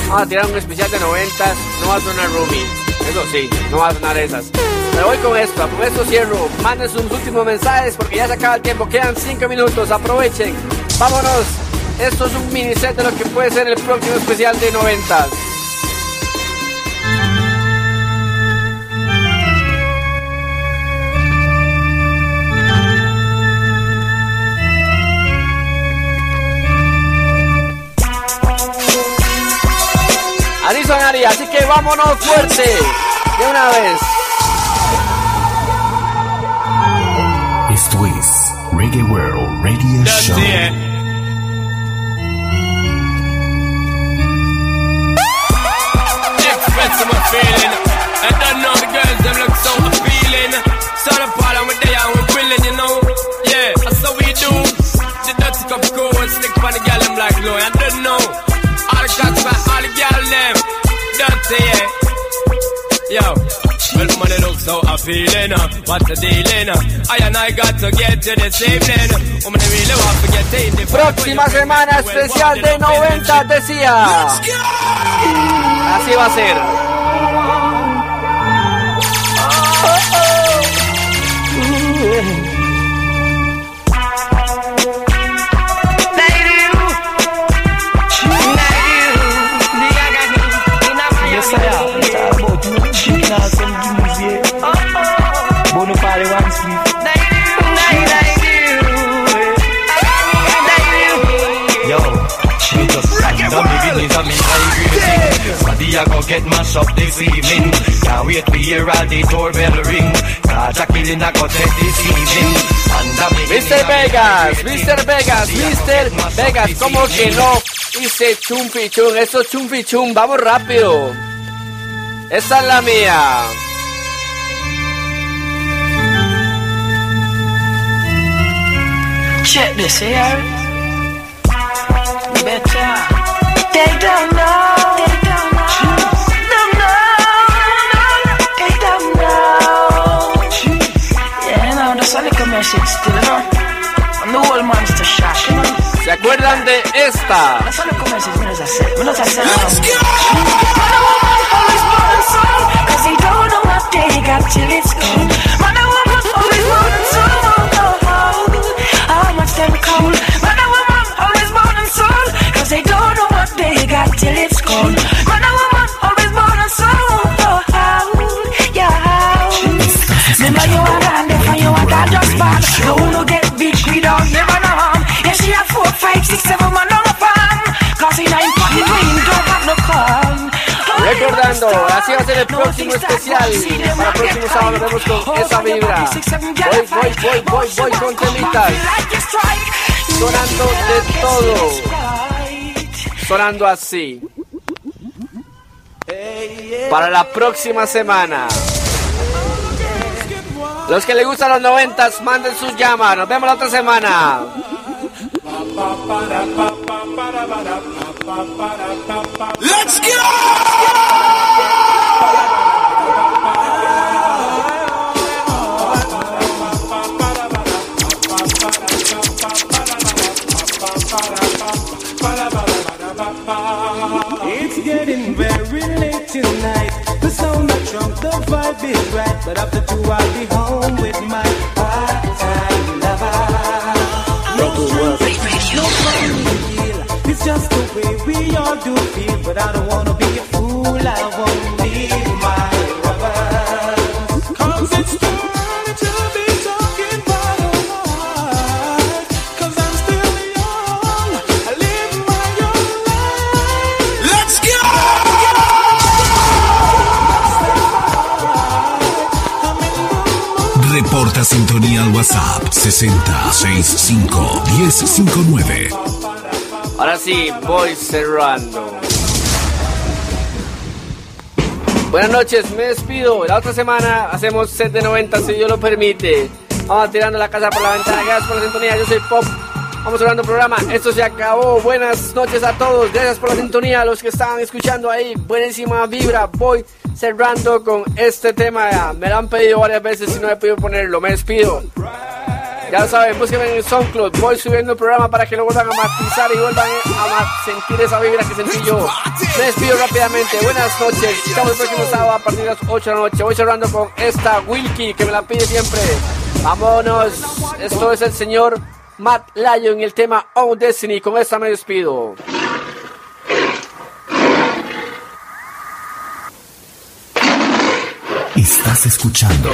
Vamos a tirar un especial de 90. No va a sonar Rumi. Eso sí, no va a sonar esas. Me voy con esto. Con esto cierro. Manden sus últimos mensajes porque ya se acaba el tiempo. Quedan 5 minutos. Aprovechen. Vámonos. Esto es un mini set de lo que puede ser el próximo especial de 90. Así sonaría, así que vámonos fuerte. De una vez.
Esto es Reggae World Radio Show.
Expressing ¿eh? my feeling. I don't know the girls, them look so appealing. So the problem with they are we willing, you know. Yeah, that's how we do. The dirty cup of cold, stick on the gal, them like glow. I don't know. All the cats, man, all the gal, them. Dirty, yeah. Yo. Well, money look so appealing, what's the dealing? Uh? I and I got to get to this evening. Woman, I really want to get in the
Próxima semana especial de 90 decía. Así va a ser.
Yo, she go get mashed up this evening Can't
Mr. Vegas, Mr. Vegas, Mr. Vegas, ¿cómo que no? Dice chumpichum, eso es chumpichum, vamos rápido. Esa es la mía.
Check this here. Better. They don't know. They don't know. Don't know. They don't know. Yeah, you know, that's a little message still, you know. And the whole monster shot, you know.
¿Se acuerdan de esta?
They don't know what they got till it's gone. Man and woman always born and sold. Yeah. Remember you are gone, therefore you are that just bad. No one will get big, we don't never know harm. Yeah, she have four, five, six, seven man
Recordando, así va a ser el próximo especial. Para el próximo sábado nos vemos con esa vibra. Voy, voy, voy, voy, voy con temitas. Sonando de todo. Sonando así. Para la próxima semana. Los que les gustan los noventas, manden sus llamas. Nos vemos la otra semana.
Let's go!
It's getting very late tonight. The sound of trump, the vibe is right. But after two, I'll be home with my part-time lover. No strings, no fun, It's just the way we all do feel. But I don't wanna be a fool.
WhatsApp 6065 1059.
Ahora sí, voy cerrando. Buenas noches, me despido. La otra semana hacemos set de 90 si Dios lo permite. Vamos tirando la casa por la ventana. Gracias por la sintonía. Yo soy Pop. Vamos cerrando el programa. Esto se acabó. Buenas noches a todos. Gracias por la sintonía. A los que estaban escuchando ahí. Buenísima vibra. Voy cerrando con este tema. Me lo han pedido varias veces y no he podido ponerlo. Me despido. Ya lo saben, búsquenme en el SoundCloud. Voy subiendo el programa para que lo vuelvan a matizar y vuelvan a sentir esa vibra que sentí yo. Me despido rápidamente. Buenas noches. Estamos el próximo sábado a partir de las 8 de la noche. Voy cerrando con esta Wilkie que me la pide siempre. Vámonos. Esto es el señor Matt Lyon y el tema Oh Destiny. Con esta me despido.
Estás escuchando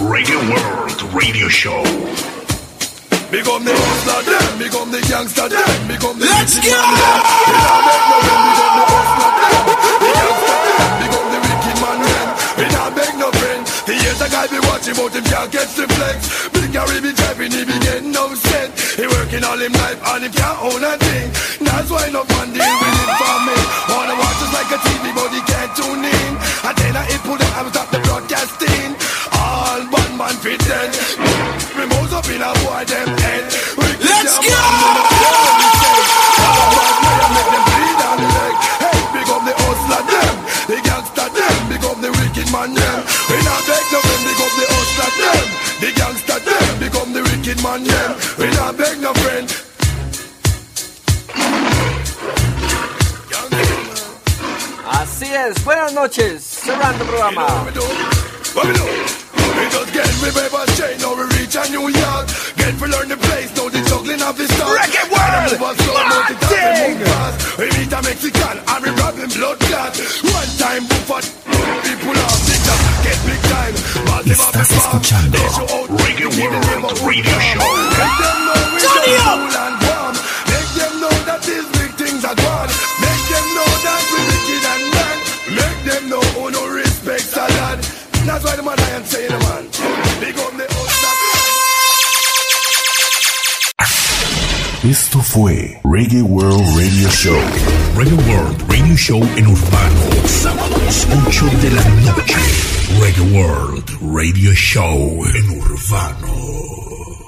Radio World Radio Show.
Big up the hustler them, big up the gangster them, big up the
Let's go!
man them. We not beg no friend, we not beg no friend. We not beg no friend. The years a guy be watching but him can't catch the flex. Big Gary be driving, he be getting no set. He working all him life and him can't own a thing. That's why no fun deal with him for me. Wanna watch us like a TV but he can't tune in. And then I hit pull the and stop the broadcasting. All one man pretend. Remote up in a boy them head. Let's go! Hey, big up the hustler them, the gangster them, big up the wicked man them. We not beg no friend, big up the hustler them, the gangster them, big up the wicked man them. We not beg no friend.
Así es. Buenas noches. Cerrando el programa.
What we just get we paper chain, now we reach a New York. Get to learn the place, now the juggling of the start.
Reggae world!
Move us slow, now the time we move fast. We meet a Mexican, and we rob him blood clot. One time, boom for people off the top. Get big time, massive off the
Estás escuchando
Reggae World Radio Show. Make them know we
Johnny
just
up!
cool and warm. Make them know that these big things are gone.
Esto fue Reggae World Radio Show. Reggae World Radio Show en Urbano. Sábados 8 de la noche. Reggae World Radio Show en Urbano.